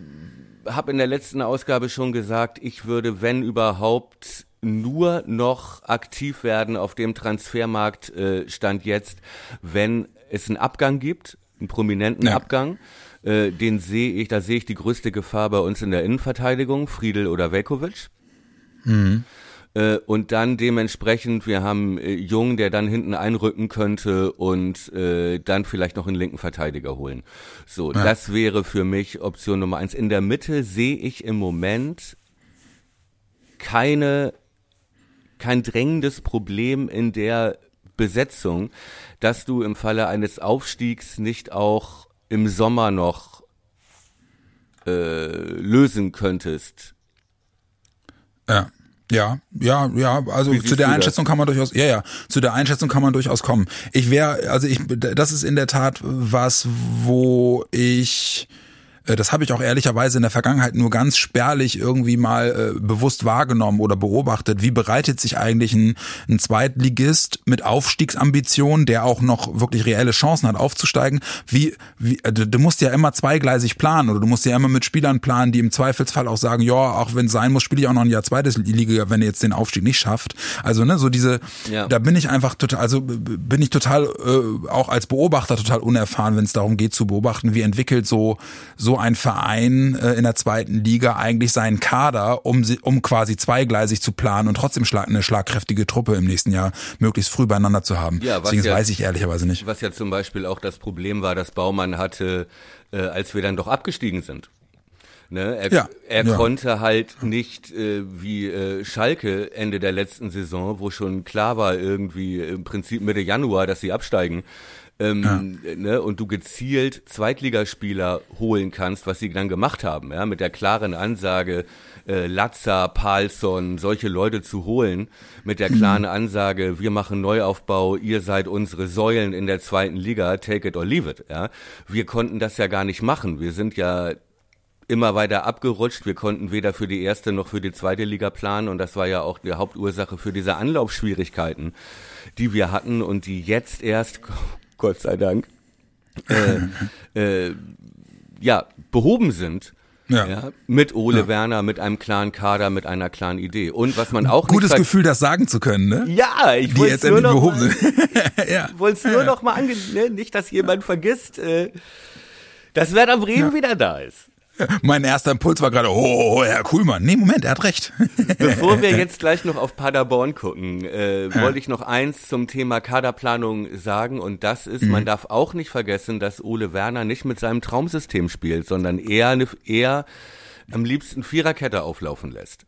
Speaker 3: Habe in der letzten Ausgabe schon gesagt, ich würde, wenn überhaupt, nur noch aktiv werden auf dem Transfermarkt äh, stand jetzt, wenn es einen Abgang gibt, einen prominenten ja. Abgang. Äh, den sehe ich, da sehe ich die größte Gefahr bei uns in der Innenverteidigung, Friedel oder Velkovic. Mhm. Äh, und dann dementsprechend, wir haben äh, Jung, der dann hinten einrücken könnte und äh, dann vielleicht noch einen linken Verteidiger holen. So, ja. das wäre für mich Option Nummer eins. In der Mitte sehe ich im Moment keine, kein drängendes Problem in der Besetzung, dass du im Falle eines Aufstiegs nicht auch im Sommer noch äh, lösen könntest.
Speaker 2: Ja. Ja, ja, ja, also zu der Einschätzung das? kann man durchaus, ja, ja, zu der Einschätzung kann man durchaus kommen. Ich wäre, also ich, das ist in der Tat was, wo ich das habe ich auch ehrlicherweise in der Vergangenheit nur ganz spärlich irgendwie mal äh, bewusst wahrgenommen oder beobachtet. Wie bereitet sich eigentlich ein, ein Zweitligist mit Aufstiegsambitionen, der auch noch wirklich reelle Chancen hat aufzusteigen? Wie, wie äh, du, du musst ja immer zweigleisig planen oder du musst ja immer mit Spielern planen, die im Zweifelsfall auch sagen, ja, auch wenn es sein muss, spiele ich auch noch ein Jahr zweites Liga, wenn ihr jetzt den Aufstieg nicht schafft. Also ne, so diese, ja. da bin ich einfach total, also bin ich total äh, auch als Beobachter total unerfahren, wenn es darum geht zu beobachten, wie entwickelt so so so ein Verein äh, in der zweiten Liga eigentlich seinen Kader, um, um quasi zweigleisig zu planen und trotzdem schlag, eine schlagkräftige Truppe im nächsten Jahr möglichst früh beieinander zu haben. Ja, Deswegen ja, weiß ich ehrlicherweise nicht.
Speaker 3: Was ja zum Beispiel auch das Problem war, dass Baumann hatte, äh, als wir dann doch abgestiegen sind. Ne? Er, ja, er ja. konnte halt nicht äh, wie äh, Schalke Ende der letzten Saison, wo schon klar war irgendwie im Prinzip Mitte Januar, dass sie absteigen, ähm, ja. ne, und du gezielt Zweitligaspieler holen kannst, was sie dann gemacht haben, ja, mit der klaren Ansage, äh, Latza, Palsson, solche Leute zu holen, mit der klaren mhm. Ansage, wir machen Neuaufbau, ihr seid unsere Säulen in der zweiten Liga, take it or leave it, ja. Wir konnten das ja gar nicht machen. Wir sind ja immer weiter abgerutscht. Wir konnten weder für die erste noch für die zweite Liga planen und das war ja auch die Hauptursache für diese Anlaufschwierigkeiten, die wir hatten und die jetzt erst Gott sei Dank, äh, äh, ja, behoben sind. Ja. ja. mit Ole ja. Werner, mit einem klaren Kader, mit einer klaren Idee. Und was man auch
Speaker 2: gutes Gefühl, das sagen zu können, ne?
Speaker 3: Ja, ich wollte es nur noch behoben mal, sind. ja. wollte nur noch mal ange ne? nicht, dass jemand vergisst, äh, dass Werder Bremen wieder da ist.
Speaker 2: Mein erster Impuls war gerade, oh, Herr Kuhlmann. Nee, Moment, er hat recht.
Speaker 3: Bevor wir jetzt gleich noch auf Paderborn gucken, äh, wollte ich noch eins zum Thema Kaderplanung sagen und das ist, mhm. man darf auch nicht vergessen, dass Ole Werner nicht mit seinem Traumsystem spielt, sondern eher, eher am liebsten Viererkette auflaufen lässt.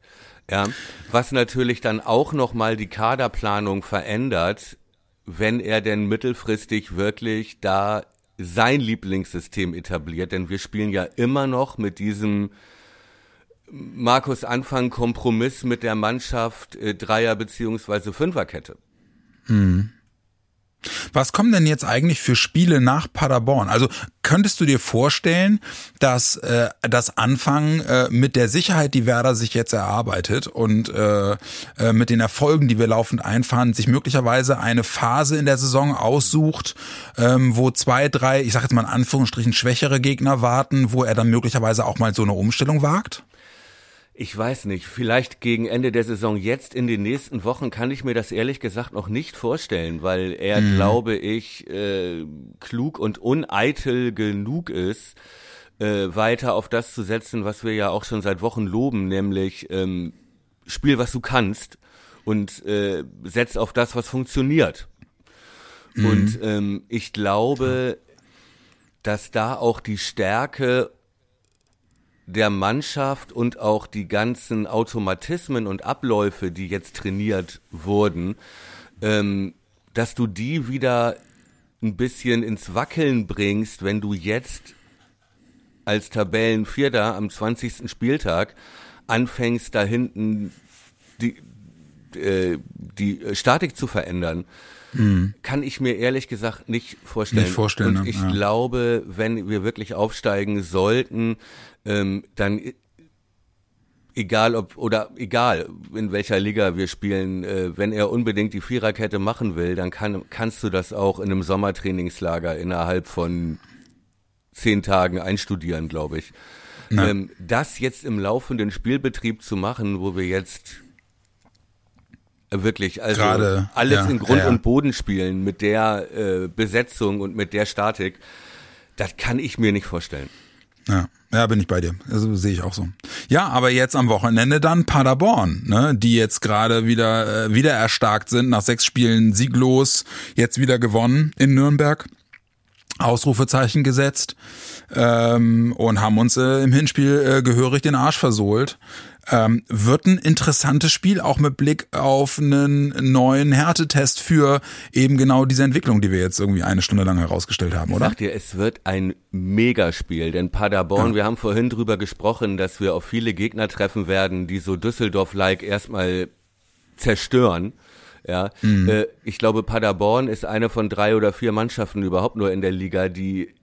Speaker 3: Ja, was natürlich dann auch nochmal die Kaderplanung verändert, wenn er denn mittelfristig wirklich da sein Lieblingssystem etabliert, denn wir spielen ja immer noch mit diesem Markus Anfang Kompromiss mit der Mannschaft äh, Dreier beziehungsweise Fünferkette. Mhm.
Speaker 2: Was kommen denn jetzt eigentlich für Spiele nach Paderborn? Also könntest du dir vorstellen, dass äh, das Anfang äh, mit der Sicherheit, die Werder sich jetzt erarbeitet und äh, äh, mit den Erfolgen, die wir laufend einfahren, sich möglicherweise eine Phase in der Saison aussucht, ähm, wo zwei, drei, ich sage jetzt mal in Anführungsstrichen schwächere Gegner warten, wo er dann möglicherweise auch mal so eine Umstellung wagt?
Speaker 3: Ich weiß nicht, vielleicht gegen Ende der Saison jetzt in den nächsten Wochen kann ich mir das ehrlich gesagt noch nicht vorstellen, weil er, mhm. glaube ich, äh, klug und uneitel genug ist, äh, weiter auf das zu setzen, was wir ja auch schon seit Wochen loben, nämlich ähm, spiel, was du kannst und äh, setz auf das, was funktioniert. Mhm. Und ähm, ich glaube, dass da auch die Stärke der Mannschaft und auch die ganzen Automatismen und Abläufe, die jetzt trainiert wurden, ähm, dass du die wieder ein bisschen ins Wackeln bringst, wenn du jetzt als Tabellenvierter am 20. Spieltag anfängst, da hinten die, äh, die Statik zu verändern. Mhm. kann ich mir ehrlich gesagt nicht vorstellen.
Speaker 2: Nicht vorstellen.
Speaker 3: Und ich
Speaker 2: ja.
Speaker 3: glaube, wenn wir wirklich aufsteigen sollten, ähm, dann egal ob oder egal in welcher Liga wir spielen, äh, wenn er unbedingt die Viererkette machen will, dann kann, kannst du das auch in einem Sommertrainingslager innerhalb von zehn Tagen einstudieren, glaube ich. Ähm, das jetzt im laufenden Spielbetrieb zu machen, wo wir jetzt wirklich also
Speaker 2: Gerade,
Speaker 3: alles
Speaker 2: ja,
Speaker 3: in Grund
Speaker 2: ja.
Speaker 3: und Boden spielen mit der äh, Besetzung und mit der Statik, das kann ich mir nicht vorstellen.
Speaker 2: Ja, ja, bin ich bei dir. Also sehe ich auch so. Ja, aber jetzt am Wochenende dann Paderborn, ne, die jetzt gerade wieder äh, wieder erstarkt sind nach sechs Spielen sieglos, jetzt wieder gewonnen in Nürnberg. Ausrufezeichen gesetzt ähm, und haben uns äh, im Hinspiel äh, gehörig den Arsch versohlt. Ähm, wird ein interessantes Spiel, auch mit Blick auf einen neuen Härtetest für eben genau diese Entwicklung, die wir jetzt irgendwie eine Stunde lang herausgestellt haben,
Speaker 3: Ich
Speaker 2: oder?
Speaker 3: sag dir, es wird ein Megaspiel, denn Paderborn, wir haben vorhin drüber gesprochen, dass wir auf viele Gegner treffen werden, die so Düsseldorf-like erstmal zerstören. Ja, äh, ich glaube, Paderborn ist eine von drei oder vier Mannschaften überhaupt nur in der Liga, die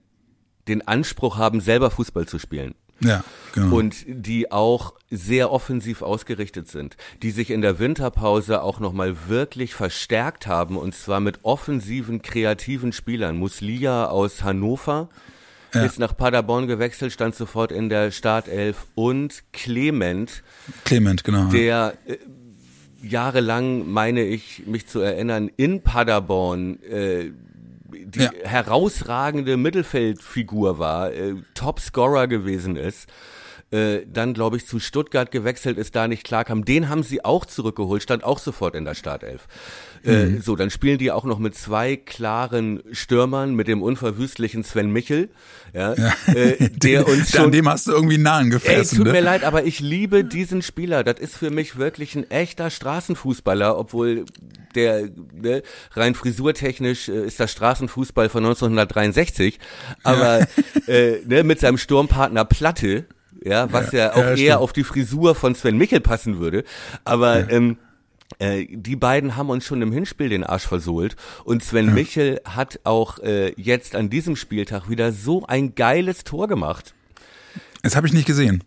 Speaker 3: den Anspruch haben, selber Fußball zu spielen.
Speaker 2: Ja, genau.
Speaker 3: Und die auch sehr offensiv ausgerichtet sind, die sich in der Winterpause auch nochmal wirklich verstärkt haben und zwar mit offensiven, kreativen Spielern. Muslia aus Hannover ist nach Paderborn gewechselt, stand sofort in der Startelf und Clement,
Speaker 2: Clement, genau.
Speaker 3: der äh, jahrelang, meine ich, mich zu erinnern, in Paderborn äh, die
Speaker 2: Ja.
Speaker 3: herausragende Mittelfeldfigur war, äh, Topscorer gewesen ist, äh, dann glaube ich zu Stuttgart gewechselt ist, da nicht klarkam. Den haben sie auch zurückgeholt, stand auch sofort in der Startelf. Äh, so, dann spielen die auch noch mit zwei klaren Stürmern, mit dem unverwüstlichen Sven Michel, ja, Äh, der uns
Speaker 2: An
Speaker 3: schon
Speaker 2: dem hast du irgendwie Nahen
Speaker 3: Ey,
Speaker 2: gefressen,
Speaker 3: tut
Speaker 2: ne?
Speaker 3: mir leid, aber ich liebe diesen Spieler. Das ist für mich wirklich ein echter Straßenfußballer, obwohl der ne, rein frisurtechnisch äh, ist das Straßenfußball von 1963, aber äh, ne, mit seinem Sturmpartner Platte, ja, was ja,
Speaker 2: Ja,
Speaker 3: auch
Speaker 2: ja,
Speaker 3: eher
Speaker 2: stimmt.
Speaker 3: auf die Frisur von Sven Michel passen würde, aber ähm, äh, die beiden haben uns schon im Hinspiel den Arsch versohlt. Und Sven Michel hat auch äh, jetzt an diesem Spieltag wieder so ein geiles Tor gemacht.
Speaker 2: Das habe ich nicht gesehen.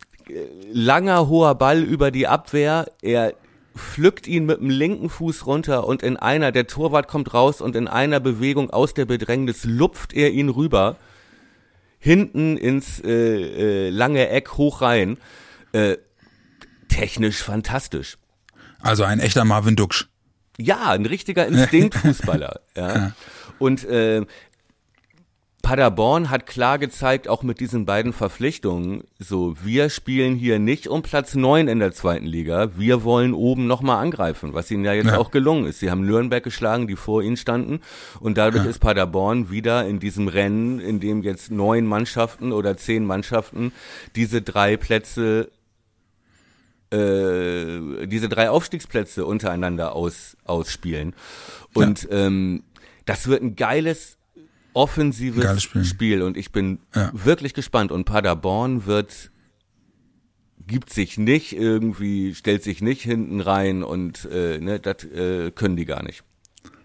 Speaker 3: langer hoher Ball über die Abwehr. Er pflückt ihn mit dem linken Fuß runter und in einer, der Torwart kommt raus und in einer Bewegung aus der Bedrängnis lupft er ihn rüber, hinten ins äh, äh, lange Eck hoch rein. Äh, technisch fantastisch.
Speaker 2: Also ein echter Marvin Duksch.
Speaker 3: Ja, ein richtiger Instinktfußballer. ja. Und äh, Paderborn hat klar gezeigt, auch mit diesen beiden Verpflichtungen, so, wir spielen hier nicht um Platz neun in der zweiten Liga, wir wollen oben nochmal angreifen, was ihnen ja jetzt
Speaker 2: Ja.
Speaker 3: auch gelungen ist. Sie haben Nürnberg geschlagen, die vor ihnen standen und dadurch ist Paderborn wieder in diesem Rennen, in dem jetzt neun Mannschaften oder zehn Mannschaften diese drei Plätze äh, diese drei Aufstiegsplätze untereinander aus, ausspielen. Und ähm, das wird ein geiles, offensives
Speaker 2: Spiel.
Speaker 3: Spiel. Und ich bin
Speaker 2: Ja.
Speaker 3: wirklich gespannt. Und Paderborn wird gibt sich nicht irgendwie, stellt sich nicht hinten rein und äh, ne, das äh, können die gar nicht.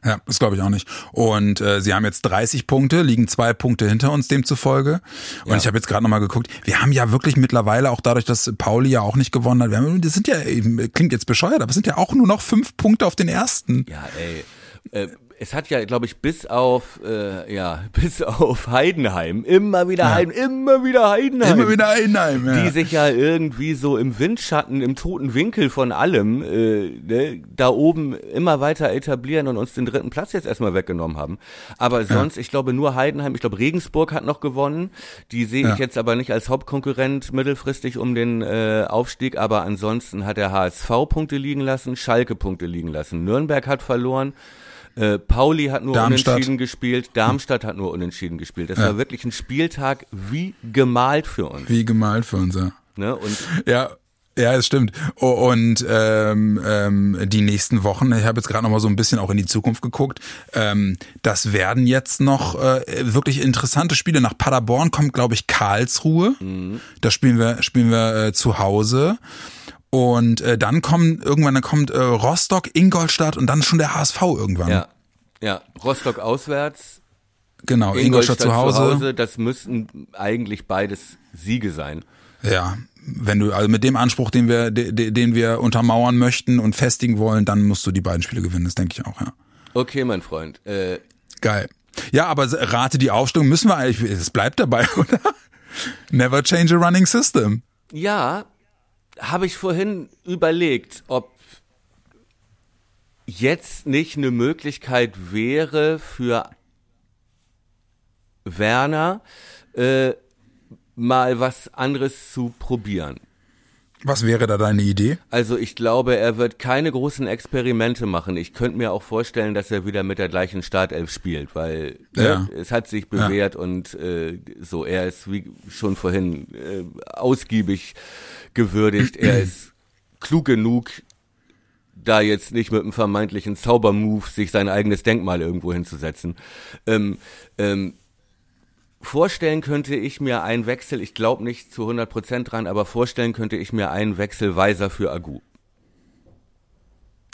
Speaker 2: Ja, das glaube ich auch nicht. Und äh, sie haben jetzt 30 Punkte, liegen zwei Punkte hinter uns demzufolge. Und
Speaker 3: Ja.
Speaker 2: ich habe jetzt gerade nochmal geguckt, wir haben ja wirklich mittlerweile, auch dadurch, dass Pauli ja auch nicht gewonnen hat, wir haben, das sind ja eben, klingt jetzt bescheuert, aber es sind ja auch nur noch fünf Punkte auf den ersten.
Speaker 3: Ja, ey. Äh, es hat ja, glaube ich, bis auf äh, ja bis auf Heidenheim immer wieder Heiden, immer wieder Heidenheim.
Speaker 2: Immer wieder Einheim. Ja.
Speaker 3: die sich ja irgendwie so im Windschatten, im toten Winkel von allem, äh, ne, da oben immer weiter etablieren und uns den dritten Platz jetzt erstmal weggenommen haben. Aber sonst, ich glaube nur Heidenheim, ich glaube Regensburg hat noch gewonnen. Die sehe
Speaker 2: Ja.
Speaker 3: ich jetzt aber nicht als Hauptkonkurrent mittelfristig um den äh, Aufstieg, aber ansonsten hat der HSV Punkte liegen lassen, Schalke Punkte liegen lassen, Nürnberg hat verloren. Äh, Pauli hat nur
Speaker 2: Darmstadt.
Speaker 3: unentschieden gespielt, Darmstadt hat nur unentschieden gespielt. Das war wirklich ein Spieltag wie gemalt für uns.
Speaker 2: Wie gemalt für uns, ja.
Speaker 3: Ne? Und
Speaker 2: Ja, ja, es stimmt. Und ähm, ähm, die nächsten Wochen, ich habe jetzt gerade noch mal so ein bisschen auch in die Zukunft geguckt, ähm, das werden jetzt noch äh, wirklich interessante Spiele. Nach Paderborn kommt, glaube ich, Karlsruhe. Da spielen wir, spielen wir äh, zu Hause. Und äh, dann kommen irgendwann, dann kommt äh, Rostock, Ingolstadt und dann schon der HSV irgendwann.
Speaker 3: Ja. Ja, Rostock auswärts,
Speaker 2: Genau, Ingolstadt, zu Hause.
Speaker 3: zu Hause. Das müssten eigentlich beides Siege sein.
Speaker 2: Ja, wenn du also mit dem Anspruch, den wir, den, den wir untermauern möchten und festigen wollen, dann musst du die beiden Spiele gewinnen. Das denke ich auch, ja.
Speaker 3: Okay, mein Freund. Äh,
Speaker 2: Geil. Ja, aber rate die Aufstellung müssen wir eigentlich. Es bleibt dabei, oder? Never change a running system.
Speaker 3: Ja, habe ich vorhin überlegt, ob jetzt nicht eine Möglichkeit wäre für Werner äh, mal was anderes zu probieren.
Speaker 2: Was wäre da deine Idee?
Speaker 3: Also ich glaube, er wird keine großen Experimente machen. Ich könnte mir auch vorstellen, dass er wieder mit der gleichen Startelf spielt, weil ne,
Speaker 2: Ja.
Speaker 3: ne, es hat sich bewährt und äh, so, er ist wie schon vorhin äh, ausgiebig gewürdigt, er ist klug genug, da jetzt nicht mit einem vermeintlichen Zaubermove sich sein eigenes Denkmal irgendwo hinzusetzen. Ähm, ähm, vorstellen könnte ich mir einen Wechsel, ich glaube nicht zu 100% dran, aber vorstellen könnte ich mir einen Wechsel Weiser für Agu.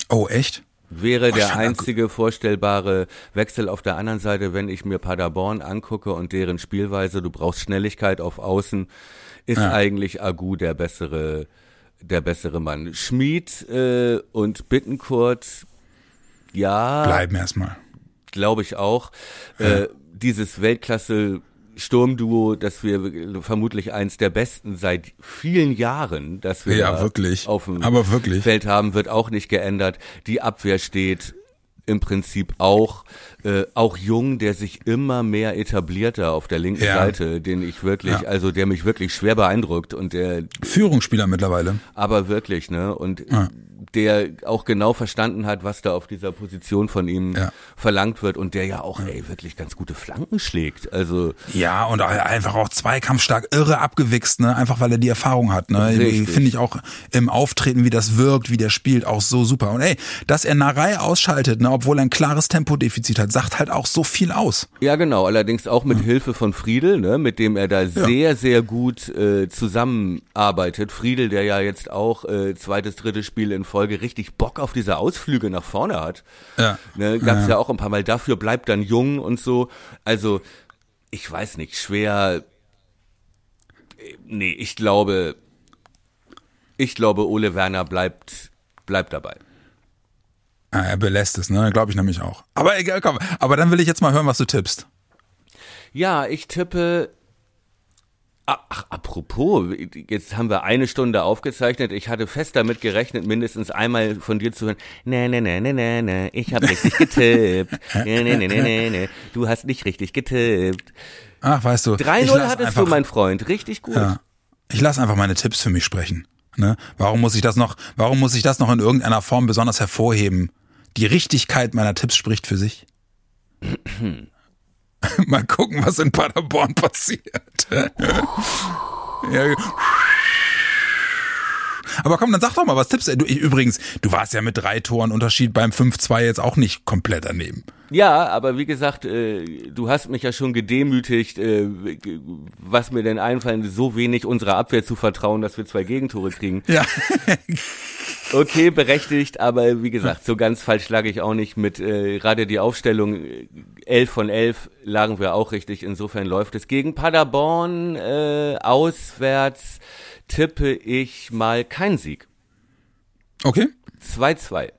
Speaker 2: Oh, echt?
Speaker 3: Wäre
Speaker 2: Oh,
Speaker 3: der
Speaker 2: fand Agu-
Speaker 3: einzige vorstellbare Wechsel auf der anderen Seite, wenn ich mir Paderborn angucke und deren Spielweise, du brauchst Schnelligkeit auf Außen, ist
Speaker 2: Ja.
Speaker 3: eigentlich Agu der bessere, der bessere Mann. Schmid äh, und Bittenkurt, ja,
Speaker 2: Bleiben erstmal.
Speaker 3: glaube ich auch. Äh, dieses Weltklasse Sturmduo, das wir vermutlich eins der besten seit vielen Jahren, dass wir
Speaker 2: Ja, wirklich.
Speaker 3: auf dem
Speaker 2: Aber wirklich.
Speaker 3: Feld haben, wird auch nicht geändert. Die Abwehr steht im Prinzip auch, äh, auch Jung, der sich immer mehr etabliert da auf der linken
Speaker 2: Ja.
Speaker 3: Seite, den ich wirklich,
Speaker 2: Ja.
Speaker 3: also der mich wirklich schwer beeindruckt und der
Speaker 2: Führungsspieler mittlerweile.
Speaker 3: aber wirklich, ne? Und
Speaker 2: Ja.
Speaker 3: Der auch genau verstanden hat, was da auf dieser Position von ihm
Speaker 2: Ja.
Speaker 3: verlangt wird und der ja auch, ey, wirklich ganz gute Flanken schlägt. Also,
Speaker 2: Ja, und einfach auch zweikampfstark, irre abgewichst, ne? Einfach weil er die Erfahrung hat, ne? Finde ich auch im Auftreten, wie das wirkt, wie der spielt, auch so super. Und ey, dass er Narei ausschaltet, ne, obwohl er ein klares Tempodefizit hat, sagt halt auch so viel aus.
Speaker 3: ja genau, allerdings auch mit Hilfe von Friedel, ne, mit dem er da sehr, sehr gut äh, zusammenarbeitet. Friedel, der ja jetzt auch äh, zweites, drittes Spiel in Folge richtig Bock auf diese Ausflüge nach vorne hat.
Speaker 2: Ja.
Speaker 3: Ne, gab's ja. auch ein paar Mal. Dafür bleibt dann jung und so. Also, ich weiß nicht, schwer. Nee, ich glaube, ich glaube, Ole Werner bleibt, bleibt dabei.
Speaker 2: Ja, er belässt es, ne? Glaube ich nämlich auch. Aber egal, komm. Aber dann will ich jetzt mal hören, was du tippst.
Speaker 3: Ja, ich tippe. Ach, apropos, jetzt haben wir eine Stunde aufgezeichnet. Ich hatte fest damit gerechnet, mindestens einmal von dir zu hören. Nee, nee, nee, nee, nee, nee, ich habe richtig getippt. Nee, nee, nee, nee, nee, nee, du hast nicht richtig getippt.
Speaker 2: Ach, weißt du. ich
Speaker 3: 3-0
Speaker 2: lass
Speaker 3: hattest
Speaker 2: einfach,
Speaker 3: du, mein Freund. Richtig gut.
Speaker 2: Ja. Ich lasse einfach meine Tipps für mich sprechen. Ne? Warum muss ich das noch, warum muss ich das noch in irgendeiner Form besonders hervorheben? Die Richtigkeit meiner Tipps spricht für sich. Mal gucken, was in Paderborn passiert. ja. Aber komm, dann sag doch mal, was tippst du? du? Übrigens, du warst ja mit drei Toren Unterschied beim 5-2 jetzt auch nicht komplett daneben.
Speaker 3: Ja, aber wie gesagt, äh, du hast mich ja schon gedemütigt, äh, was mir denn einfallen, so wenig unserer Abwehr zu vertrauen, dass wir zwei Gegentore kriegen.
Speaker 2: Ja.
Speaker 3: Okay, berechtigt, aber wie gesagt, so ganz falsch lag ich auch nicht mit äh, gerade die Aufstellung äh, 11 von 11 lagen wir auch richtig, insofern läuft es. Gegen Paderborn äh, auswärts tippe ich mal kein Sieg.
Speaker 2: Okay.
Speaker 3: 2-2.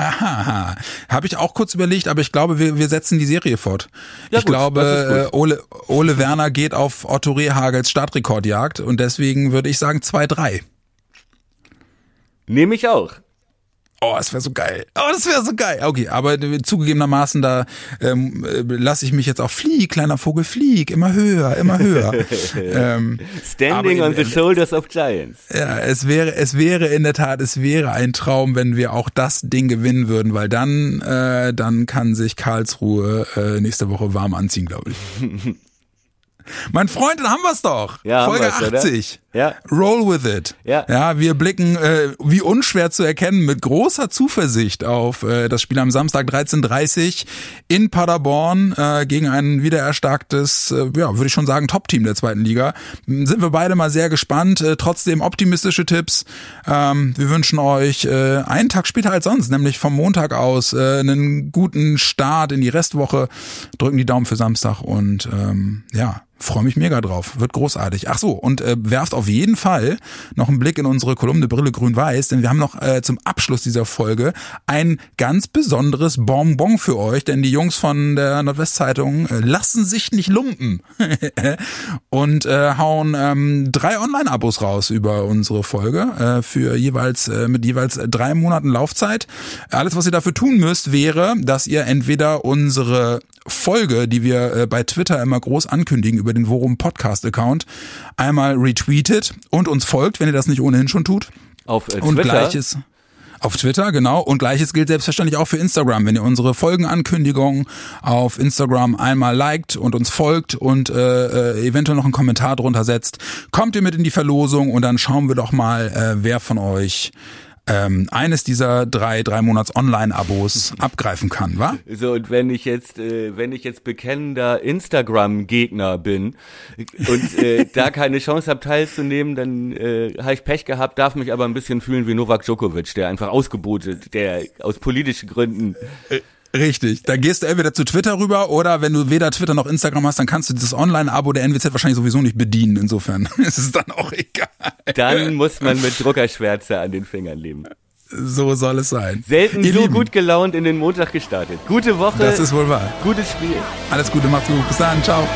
Speaker 2: Aha, habe ich auch kurz überlegt, aber ich glaube, wir, wir setzen die Serie fort.
Speaker 3: Ja
Speaker 2: ich
Speaker 3: gut,
Speaker 2: glaube, äh, Ole, Ole Werner geht auf Otto Rehagels Startrekordjagd und deswegen würde ich sagen 2-3.
Speaker 3: Nehme ich auch.
Speaker 2: Oh, das wäre so geil. Oh, das wäre so geil. Okay, aber zugegebenermaßen, da ähm, äh, lasse ich mich jetzt auch flieg, kleiner Vogel, flieg, immer höher, immer höher. ähm,
Speaker 3: Standing
Speaker 2: Aber
Speaker 3: on the shoulders of giants.
Speaker 2: ja, es wäre, es wäre in der Tat, es wäre ein Traum, wenn wir auch das Ding gewinnen würden, weil dann, äh, dann kann sich Karlsruhe äh, nächste Woche warm anziehen, glaube ich. Mein Freund, dann haben wir's doch.
Speaker 3: Ja,
Speaker 2: Folge
Speaker 3: wir's, oder?
Speaker 2: 80.
Speaker 3: Ja.
Speaker 2: Roll with it.
Speaker 3: Ja.
Speaker 2: Ja, wir blicken, äh, wie unschwer zu erkennen, mit großer Zuversicht auf äh, das Spiel am Samstag 13.30 in Paderborn äh, gegen ein wieder erstarktes, äh, ja, würde ich schon sagen, Top-Team der zweiten Liga. Sind wir beide mal sehr gespannt. Äh, trotzdem optimistische Tipps. Ähm, wir wünschen euch äh, einen Tag später als sonst, nämlich vom Montag aus, äh, einen guten Start in die Restwoche. Drücken die Daumen für Samstag und ähm, ja, Freue mich mega drauf. Wird großartig. Ach so, und äh, werft auf jeden Fall noch einen Blick in unsere Kolumne Brille Grün-Weiß, denn wir haben noch äh, zum Abschluss dieser Folge ein ganz besonderes Bonbon für euch, denn die Jungs von der Nordwestzeitung äh, lassen sich nicht lumpen und äh, hauen ähm, drei Online-Abos raus über unsere Folge äh, für jeweils äh, mit jeweils drei Monaten Laufzeit. Alles, was ihr dafür tun müsst, wäre, dass ihr entweder unsere Folge, die wir äh, bei Twitter immer groß ankündigen über den Worum Podcast Account, einmal retweetet und uns folgt, wenn ihr das nicht ohnehin schon tut.
Speaker 3: Auf äh,
Speaker 2: Und
Speaker 3: Twitter.
Speaker 2: gleiches auf Twitter, genau. Und gleiches gilt selbstverständlich auch für Instagram. Wenn ihr unsere Folgenankündigungen auf Instagram einmal liked und uns folgt und äh, äh, eventuell noch einen Kommentar drunter setzt, kommt ihr mit in die Verlosung und dann schauen wir doch mal, äh, wer von euch ähm, eines dieser drei, drei Monats Online-Abos abgreifen kann, wa?
Speaker 3: So, und wenn ich jetzt, äh, wenn ich jetzt bekennender Instagram-Gegner bin und äh, da keine Chance habe teilzunehmen, dann äh, habe ich Pech gehabt, darf mich aber ein bisschen fühlen wie Novak Djokovic, der einfach ausgebotet, der aus politischen Gründen
Speaker 2: Richtig. Da gehst du entweder zu Twitter rüber oder wenn du weder Twitter noch Instagram hast, dann kannst du dieses Online-Abo der NWZ wahrscheinlich sowieso nicht bedienen. Insofern ist es dann auch egal.
Speaker 3: dann muss man mit Druckerschwärze an den Fingern leben.
Speaker 2: So soll es sein.
Speaker 3: Selten
Speaker 2: Ihr
Speaker 3: so
Speaker 2: Lieben,
Speaker 3: gut gelaunt in den Montag gestartet. Gute Woche,
Speaker 2: Das ist wohl wahr.
Speaker 3: gutes Spiel.
Speaker 2: Alles Gute, macht's gut. Bis dann. Ciao.